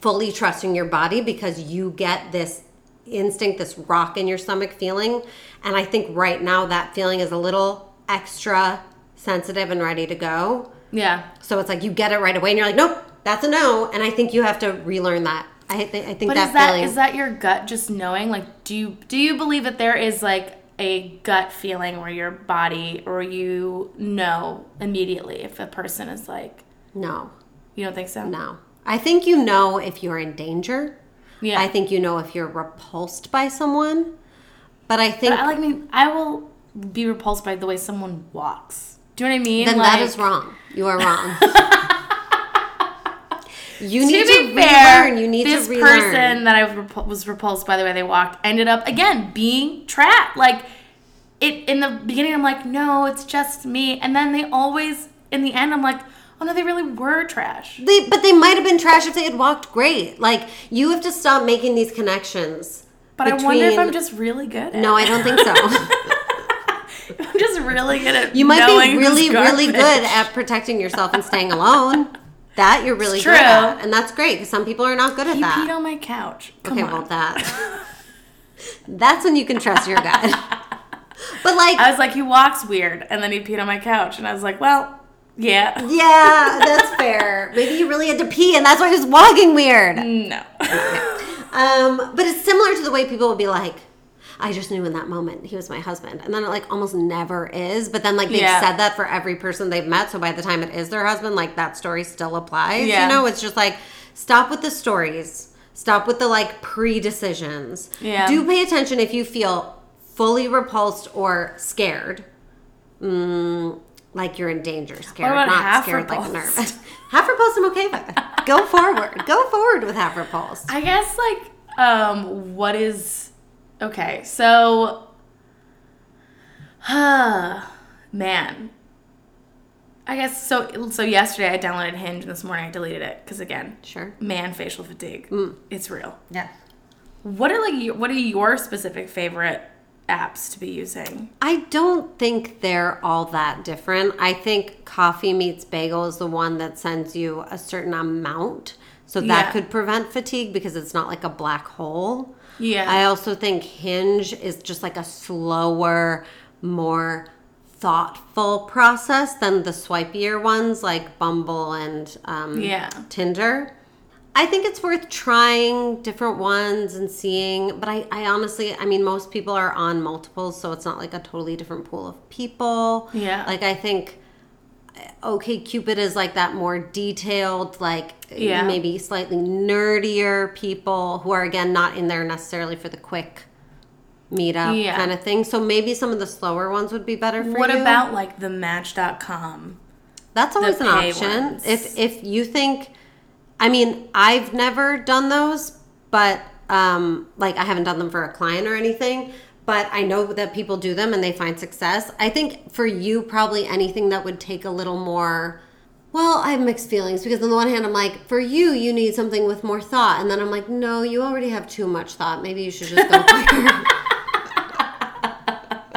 fully trusting your body because you get this instinct this rock in your stomach feeling and i think right now that feeling is a little extra sensitive and ready to go Yeah. so it's like you get it right away and you're like nope that's a no and i think you have to relearn that i, th- I think But is that is that feeling is that your gut just knowing? Like, do you do you believe that there is like a gut feeling where your body or you know immediately if a person is like no you don't think so? no i think you know if you're in danger Yeah. i think you know if you're repulsed by someone but i think But I like mean I will be repulsed by the way someone walks. Do you know what I mean? Then like, that is wrong. You are wrong. <laughs> you To need be to, fair, relearn. You need this to relearn. person that I was repulsed by the way they walked ended up again being trapped. Like it in the beginning, I'm like, no, it's just me, and then they always in the end, I'm like, oh no, they really were trash. They, but they might have been trash if they had walked great. Like you have to stop making these connections. But I wonder if I'm just really good. At No, I don't think so. <laughs> I'm just really good at. You might be really, really good at protecting yourself and staying alone. That you're really good at, and that's great because some people are not good at that. peed on my couch. Come okay, on. well that. <laughs> that's when you can trust your gut. <laughs> but like, I was like, he walks weird, and then he peed on my couch, and I was like, well, yeah, yeah, that's fair. Maybe he really had to pee, and that's why he was walking weird. no. <laughs> Um, but it's similar to the way people would be like, I just knew in that moment he was my husband. And then it like almost never is. But then like they've Yeah. said that for every person they've met. So by the time it is their husband, like that story still applies. Yeah. You know, it's just like stop with the stories. Stop with the like pre decisions. Yeah. Do pay attention if you feel fully repulsed or scared. Mm, like you're in danger, scared, not scared like nervous. <laughs> half repulsed, I'm okay with. <laughs> Go forward. Go forward with half repulsed. I guess like um what is okay, so <sighs> man. I guess so so yesterday I downloaded Hinge and this morning I deleted it because again, Sure. man facial fatigue. Mm. It's real. Yeah. What are like what are your specific favorite apps to be using? I don't think they're all that different. I think Coffee Meets Bagel is the one that sends you a certain amount. So that Yeah. could prevent fatigue because it's not like a black hole. Yeah. I also think Hinge is just like a slower, more thoughtful process than the swipier ones like Bumble and um, Yeah. Tinder. I think it's worth trying different ones and seeing, but I, I honestly, I mean, most people are on multiples, so it's not like a totally different pool of people. Yeah. Like, I think uh, OK Cupid is like that more detailed, like Yeah. maybe slightly nerdier people who are, again, not in there necessarily for the quick meetup Yeah. kind of thing. So maybe some of the slower ones would be better for you. what you. about like the match.com? That's always an option. ones. If if you think I mean, I've never done those, but um like I haven't done them for a client or anything, but I know that people do them and they find success. I think for you probably anything that would take a little more well, I have mixed feelings because on the one hand, I'm like, for you, you need something with more thought, and then I'm like, no, you already have too much thought. Maybe you should just go. <laughs>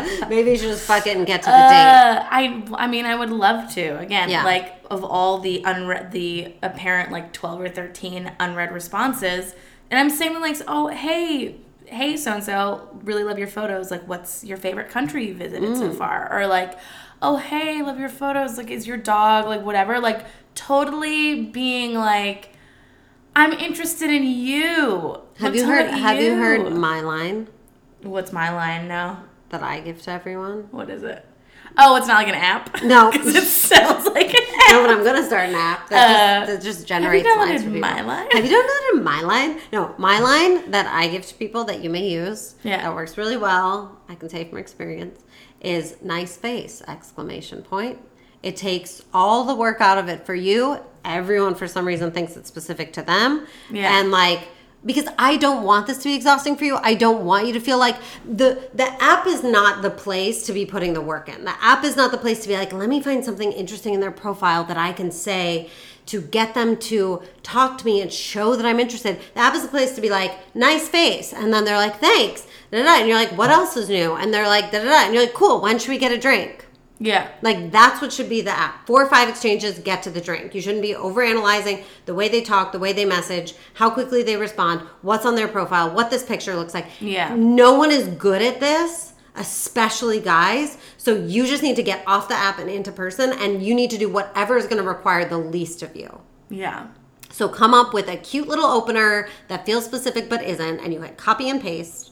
<laughs> Maybe you should just fuck it and get to the date. Uh, I I mean I would love to. Again Yeah. like of all the unread the apparent like 12 or 13 unread responses and I'm saying like oh hey hey so and so really love your photos. Like what's your favorite country you visited Mm. so far? Or like oh hey love your photos. Like is your dog like whatever. Like totally being like I'm interested in you. Have Let's you heard? Have you heard my line? What's my line? Now that I give to everyone? what is it oh it's not like an app <laughs> No. it sounds like an app. No, but I'm gonna start an app that, Uh, just, that just generates downloaded lines for people. My Line? Have you done that in my line? No, my line that I give to people that you may use. Yeah. That works really well. I can say from experience is nice face exclamation point. It takes all the work out of it for you. Everyone for some reason thinks it's specific to them. Yeah. And like because I don't want this to be exhausting for you. I don't want you to feel like the the app is not the place to be putting the work in. The app is not the place to be like, let me find something interesting in their profile that I can say to get them to talk to me and show that I'm interested. The app is the place to be like, nice face. And then they're like, thanks. Da-da-da. And you're like, what else is new? And they're like, da da da. And you're like, cool, when should we get a drink? Yeah. Like that's what should be the app. Four or five exchanges, get to the drink. You shouldn't be overanalyzing the way they talk, the way they message, how quickly they respond, what's on their profile, what this picture looks like. Yeah. No one is good at this, especially guys. So you just need to get off the app and into person and you need to do whatever is going to require the least of you. Yeah. So come up with a cute little opener that feels specific but isn't and you hit copy and paste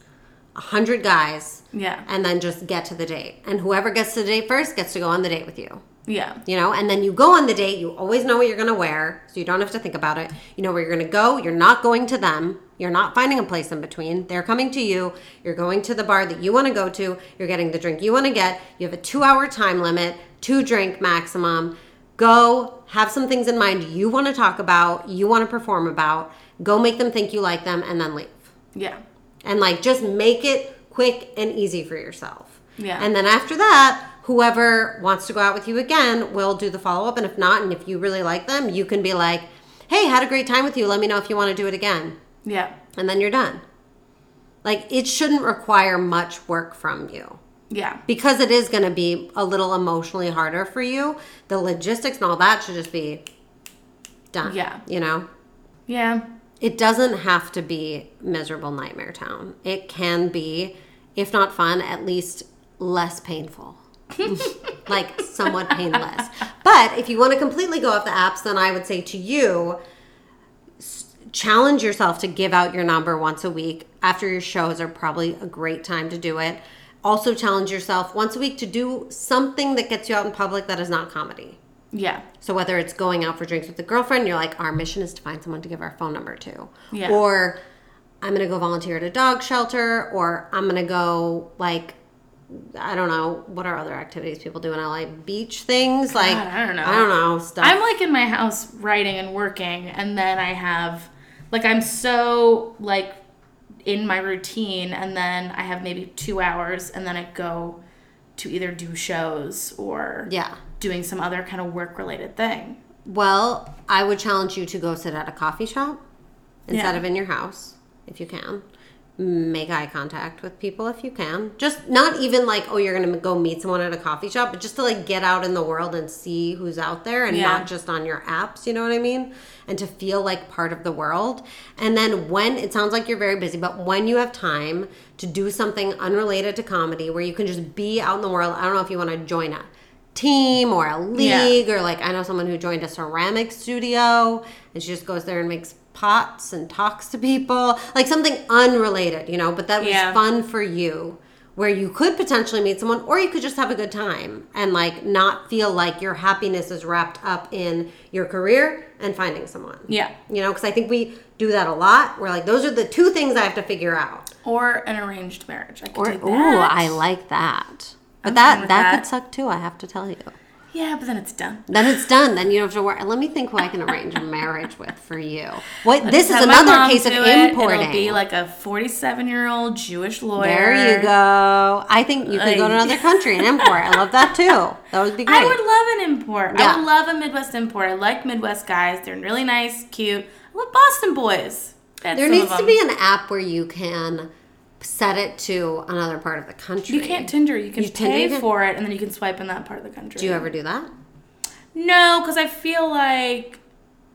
a hundred guys Yeah. and then just get to the date. And whoever gets to the date first gets to go on the date with you. Yeah. You know, and then you go on the date, you always know what you're gonna wear, so you don't have to think about it. You know where you're gonna go, you're not going to them, you're not finding a place in between. They're coming to you, you're going to the bar that you wanna go to, you're getting the drink you wanna get, you have a two hour time limit, two drink maximum. Go have some things in mind you wanna talk about, you wanna perform about, go make them think you like them, and then leave Yeah. And like just make it quick and easy for yourself. Yeah. And then after that, whoever wants to go out with you again will do the follow up. And if not, and if you really like them, you can be like, hey, had a great time with you. Let me know if you want to do it again. Yeah. And then you're done. Like it shouldn't require much work from you Yeah. because it is going to be a little emotionally harder for you. The logistics and all that should just be done. Yeah. You know? Yeah. It doesn't have to be miserable nightmare town. It can be, if not fun, at least less painful. <laughs> like somewhat painless. But if you want to completely go off the apps, then I would say to you, challenge yourself to give out your number once a week. After your shows are probably a great time to do it. Also challenge yourself once a week to do something that gets you out in public that is not comedy. Yeah. So whether it's going out for drinks with a girlfriend, you're like, our mission is to find someone to give our phone number to. Yeah. Or I'm gonna go volunteer at a dog shelter, or I'm gonna go like I don't know what are other activities people do in LA? Beach things like God, I don't know. I don't know stuff. I'm like in my house writing and working, and then I have like I'm so like in my routine, and then I have maybe two hours, and then I go to either do shows or yeah. Doing some other kind of work related thing. Well, I would challenge you to go sit at a coffee shop instead Yeah. of in your house if you can. Make eye contact with people if you can. Just not even like, oh, you're going to go meet someone at a coffee shop, but just to like get out in the world and see who's out there and Yeah. not just on your apps, you know what I mean? And to feel like part of the world. And then when it sounds like you're very busy, but when you have time to do something unrelated to comedy where you can just be out in the world, I don't know if you want to join a team or a Yeah. league or like I know someone who joined a ceramic studio and she just goes there and makes pots and talks to people like something unrelated you know but that was Yeah. fun for you where you could potentially meet someone or you could just have a good time and like not feel like your happiness is wrapped up in your career and finding someone Yeah. you know because I think we do that a lot we're like those are the two things I have to figure out Or an arranged marriage. I could or do that. ooh I like that but I'm that that that. could suck too I have to tell you Yeah, but then it's done. Then it's done. Then you don't have to worry. Let me think who I can arrange a marriage with for you. What? This is another case of it. importing. It'll be like a 47 year old Jewish lawyer. there you go. I think you could go to another <laughs> country and import. I love that too. That would be great. I would love an import. Yeah. I would love a Midwest import. I like Midwest guys. They're really nice, cute. I love Boston boys. That's there needs to be an app where you can set it to another part of the country. You can't Tinder. You can You Tinder, pay can- for it, and then you can swipe in that part of the country. Do you ever do that? No, because I feel like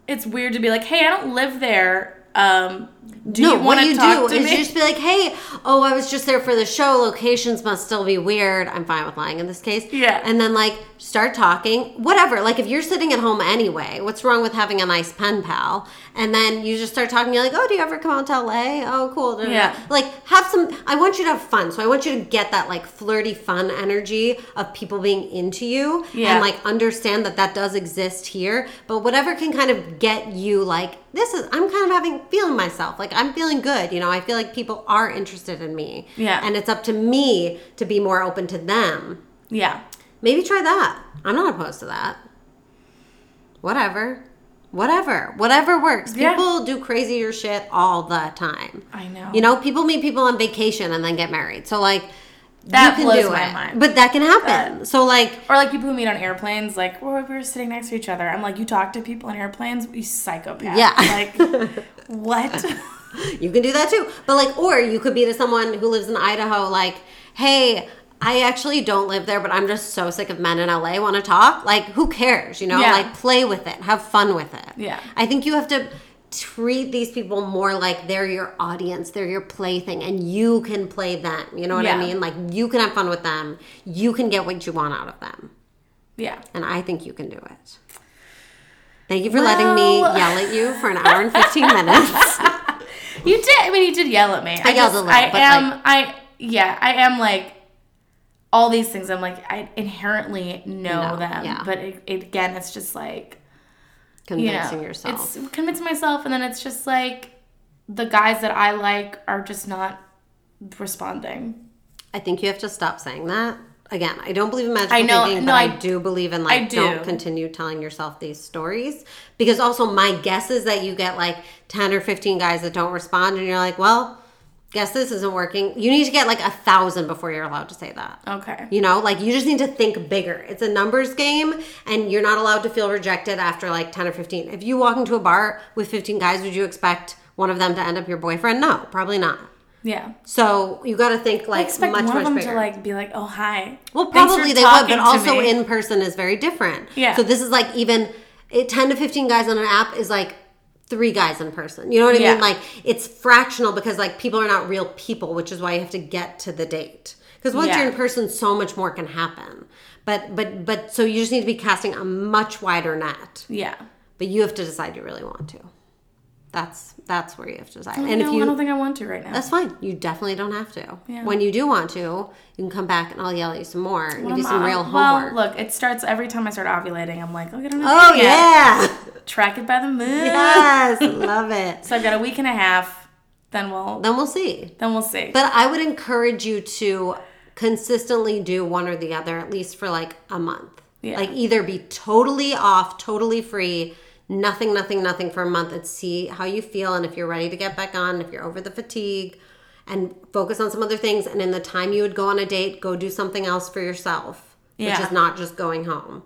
it's weird to be like, "Hey, I don't live there. Um, do no, you want what to you talk do to is me?" you just be like, "Hey, oh, I was just there for the show. Locations must still be weird. I'm fine with lying in this case." Yeah. And then like start talking, whatever. Like if you're sitting at home anyway, what's wrong with having a nice pen pal? And then you just start talking. You're like, "Oh, do you ever come out to LA? Oh, cool." Da, da, da. Yeah. Like have some. I want you to have fun. So I want you to get that like flirty, fun energy of people being into you, Yeah. and like understand that that does exist here. But whatever can kind of get you like this is. I'm kind of having feeling myself. Like I'm feeling good. You know, I feel like people are interested in me. Yeah. And it's up to me to be more open to them. yeah, Maybe try that. I'm not opposed to that. Whatever. Whatever. Whatever works. Yeah. People do crazier shit all the time. I know. You know, people meet people on vacation and then get married. So like That you can blows do my it. mind. But that can happen. so like Or like people who meet on airplanes, like, oh, we were sitting next to each other. I'm like, you talk to people on airplanes, you psychopath. Yeah. <laughs> Like, <laughs> what? You can do that too. But like, or you could be to someone who lives in Idaho, like, hey, I actually don't live there, but I'm just so sick of men in LA. Want to talk? Like, who cares? You know, Yeah. like play with it, have fun with it. Yeah. I think you have to treat these people more like they're your audience, they're your plaything, and you can play them. You know what I mean? Like, you can have fun with them. You can get what you want out of them, yeah. and I think you can do it. Thank you for letting me yell at you for an hour and 15 <laughs> minutes. You did. I mean, you did yell at me. I, yelled just, a little, I but, am. I yeah. I am like all these things. I'm like I inherently know No, them, yeah. but it, it, again, it's just like you Convincing know, yourself. it's convincing myself, and then it's just like the guys that I like are just not responding. I think you have to stop saying that. Again, I don't believe in magical I know- thinking, no, but I, I- do believe in like do. don't continue telling yourself these stories because also my guess is that you get like 10 or 15 guys that don't respond and you're like, well, guess this isn't working. You need to get like a thousand before you're allowed to say that. Okay. You know, like you just need to think bigger. It's a numbers game and you're not allowed to feel rejected after like 10 or 15. If you walk into a bar with 15 guys, would you expect one of them to end up your boyfriend? No, probably not. Yeah. So you got to think I like expect much, one of them bigger. to like be like, "Oh hi." Well, probably they would, but also me." in person is very different. Yeah. So this is like even it, 10 to 15 guys on an app is like three guys in person. You know what I Yeah. mean? Like it's fractional because like people are not real people, which is why you have to get to the date. Because once Yeah. you're in person, so much more can happen. But but but so you just need to be casting a much wider net. Yeah. But you have to decide you really want to. That's that's where you have to decide. And And if you I don't think I want to right now. that's fine. You definitely don't have to. Yeah. When you do want to, you can come back and I'll yell at you some more. and give you some real well, homework. look, it starts every time I start ovulating. I'm like, look at oh, oh yeah. Track it by the moon. yes. <laughs> Love it. So I've got a week and a half. Then we'll Then we'll see. then we'll see. But I would encourage you to consistently do one or the other, at least for like a month. Yeah. Like either be totally off, totally free, nothing, nothing, nothing for a month and see how you feel and if you're ready to get back on, if you're over the fatigue and focus on some other things. And in the time you would go on a date, go do something else for yourself, which is not just going home.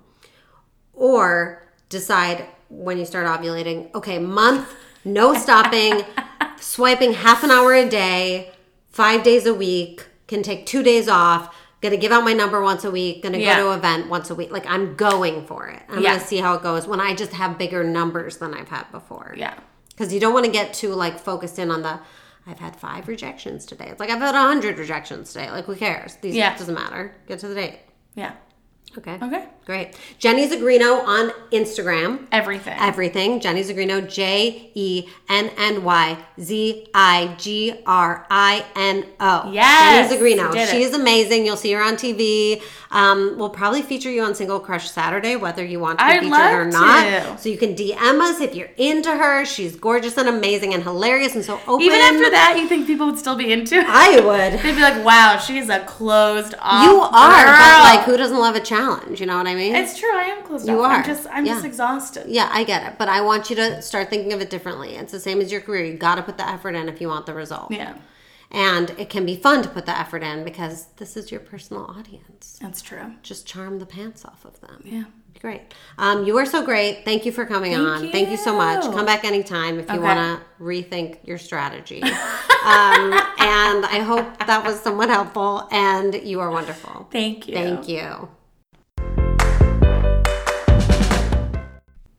Or decide when you start ovulating, okay, month, no stopping, <laughs> swiping half an hour a day, five days a week, can take two days off, gonna give out my number once a week, gonna Yeah. go to an event once a week. Like I'm going for it. I'm Yeah. gonna see how it goes when I just have bigger numbers than I've had before. Yeah. Because you don't want to get too like focused in on the I've had five rejections today. It's like I've had a hundred rejections today. Like who cares? These Yeah. doesn't matter. Get to the date. Yeah. Okay. Okay. Great. Jenny Zigrino on Instagram. Everything. Everything. Jenny Zigrino, J E N N Y Z I G R I N O. Yes, Jenny Zigrino. did it. She is amazing. You'll see her on TV. Um, we'll probably feature you on Single Crush Saturday, whether you want to be I'd featured love or not. to. So you can DM us if you're into her. She's gorgeous and amazing and hilarious and so open. Even after that, you think people would still be into it? I would. They'd be like, "Wow, she's a closed off." You are, but like, who doesn't love a challenge? You know what I It's true. I am closed You off. are. I'm just. I'm just exhausted. Yeah, I get it. But I want you to start thinking of it differently. It's the same as your career. You got to put the effort in if you want the result. Yeah. And it can be fun to put the effort in because this is your personal audience. That's true. Just charm the pants off of them. Yeah. Great. Um, you are so great. Thank you for coming Thank on. Thank you so much. Come back anytime if you Okay. want to rethink your strategy. um, <laughs> and I hope that was somewhat helpful. And you are wonderful. Thank you. Thank you.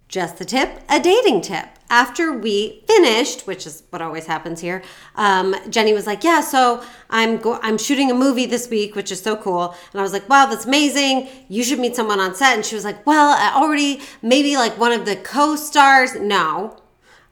Just the tip, a dating tip. After we finished, which is what always happens here, um, Jenny was like, "Yeah, so I'm go- I'm shooting a movie this week, which is so cool." And I was like, "Wow, that's amazing! You should meet someone on set." And she was like, "Well, I already maybe like one of the co-stars." No,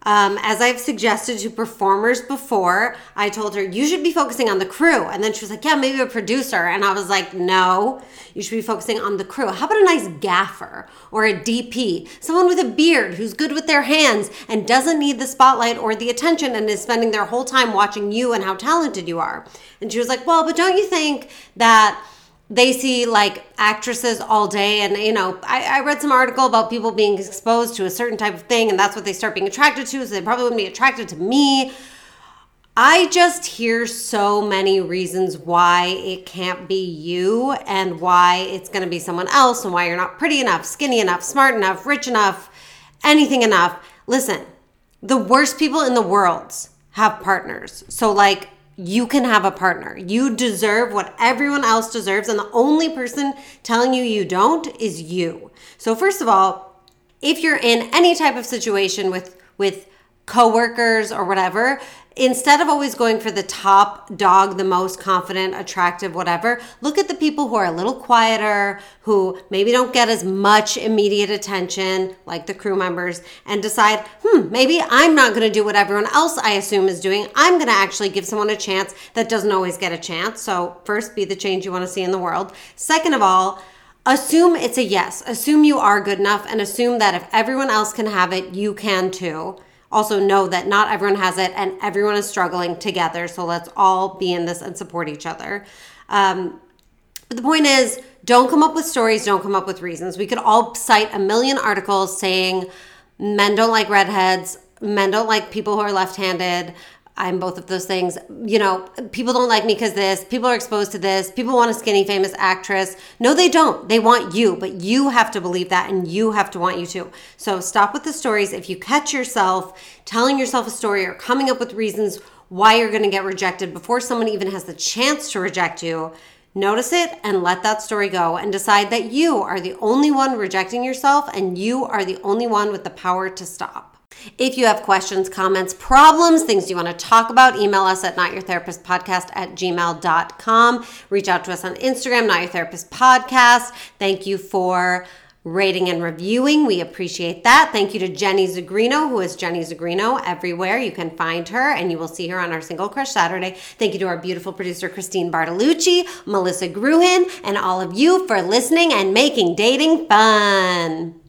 um, as I've suggested to performers before, I told her, you should be focusing on the crew. And then she was like, yeah, maybe a producer. And I was like, no, you should be focusing on the crew. How about a nice gaffer or a DP? Someone with a beard who's good with their hands and doesn't need the spotlight or the attention and is spending their whole time watching you and how talented you are. And she was like, well, but don't you think that they see like actresses all day and you know I, I read some article about people being exposed to a certain type of thing and that's what they start being attracted to so they probably wouldn't be attracted to me. I just hear so many reasons why it can't be you and why it's going to be someone else and why you're not pretty enough skinny enough smart enough rich enough anything enough. Listen the worst people in the world have partners. So like you can have a partner. You deserve what everyone else deserves, and the only person telling you you don't is you. So first of all, if you're in any type of situation with with coworkers or whatever, instead of always going for the top dog, the most confident, attractive, whatever, look at the people who are a little quieter, who maybe don't get as much immediate attention, like the crew members, and decide, hmm, maybe I'm not going to do what everyone else I assume is doing. I'm going to actually give someone a chance that doesn't always get a chance. So, first, be the change you want to see in the world. Second of all, assume it's a yes. Assume you are good enough and assume that if everyone else can have it, you can too. Also, know that not everyone has it and everyone is struggling together. So, let's all be in this and support each other. Um, but the point is, don't come up with stories, don't come up with reasons. We could all cite a million articles saying men don't like redheads, men don't like people who are left handed. I'm both of those things. You know, people don't like me because this, people are exposed to this, people want a skinny, famous actress. No, they don't. They want you, but you have to believe that and you have to want you to. So stop with the stories. If you catch yourself telling yourself a story or coming up with reasons why you're going to get rejected before someone even has the chance to reject you, Notice it and let that story go and decide that you are the only one rejecting yourself and you are the only one with the power to stop. If you have questions, comments, problems, things you want to talk about, email us at notyourtherapistpodcast at gmail.com. Reach out to us on Instagram, Not Your Therapist Podcast. Thank you for rating and reviewing. We appreciate that. Thank you to Jenny Zigrino, who is Jenny Zigrino everywhere. You can find her and you will see her on our Single Crush Saturday. Thank you to our beautiful producer, Christine Bartolucci, Melissa Gruhin, and all of you for listening and making dating fun.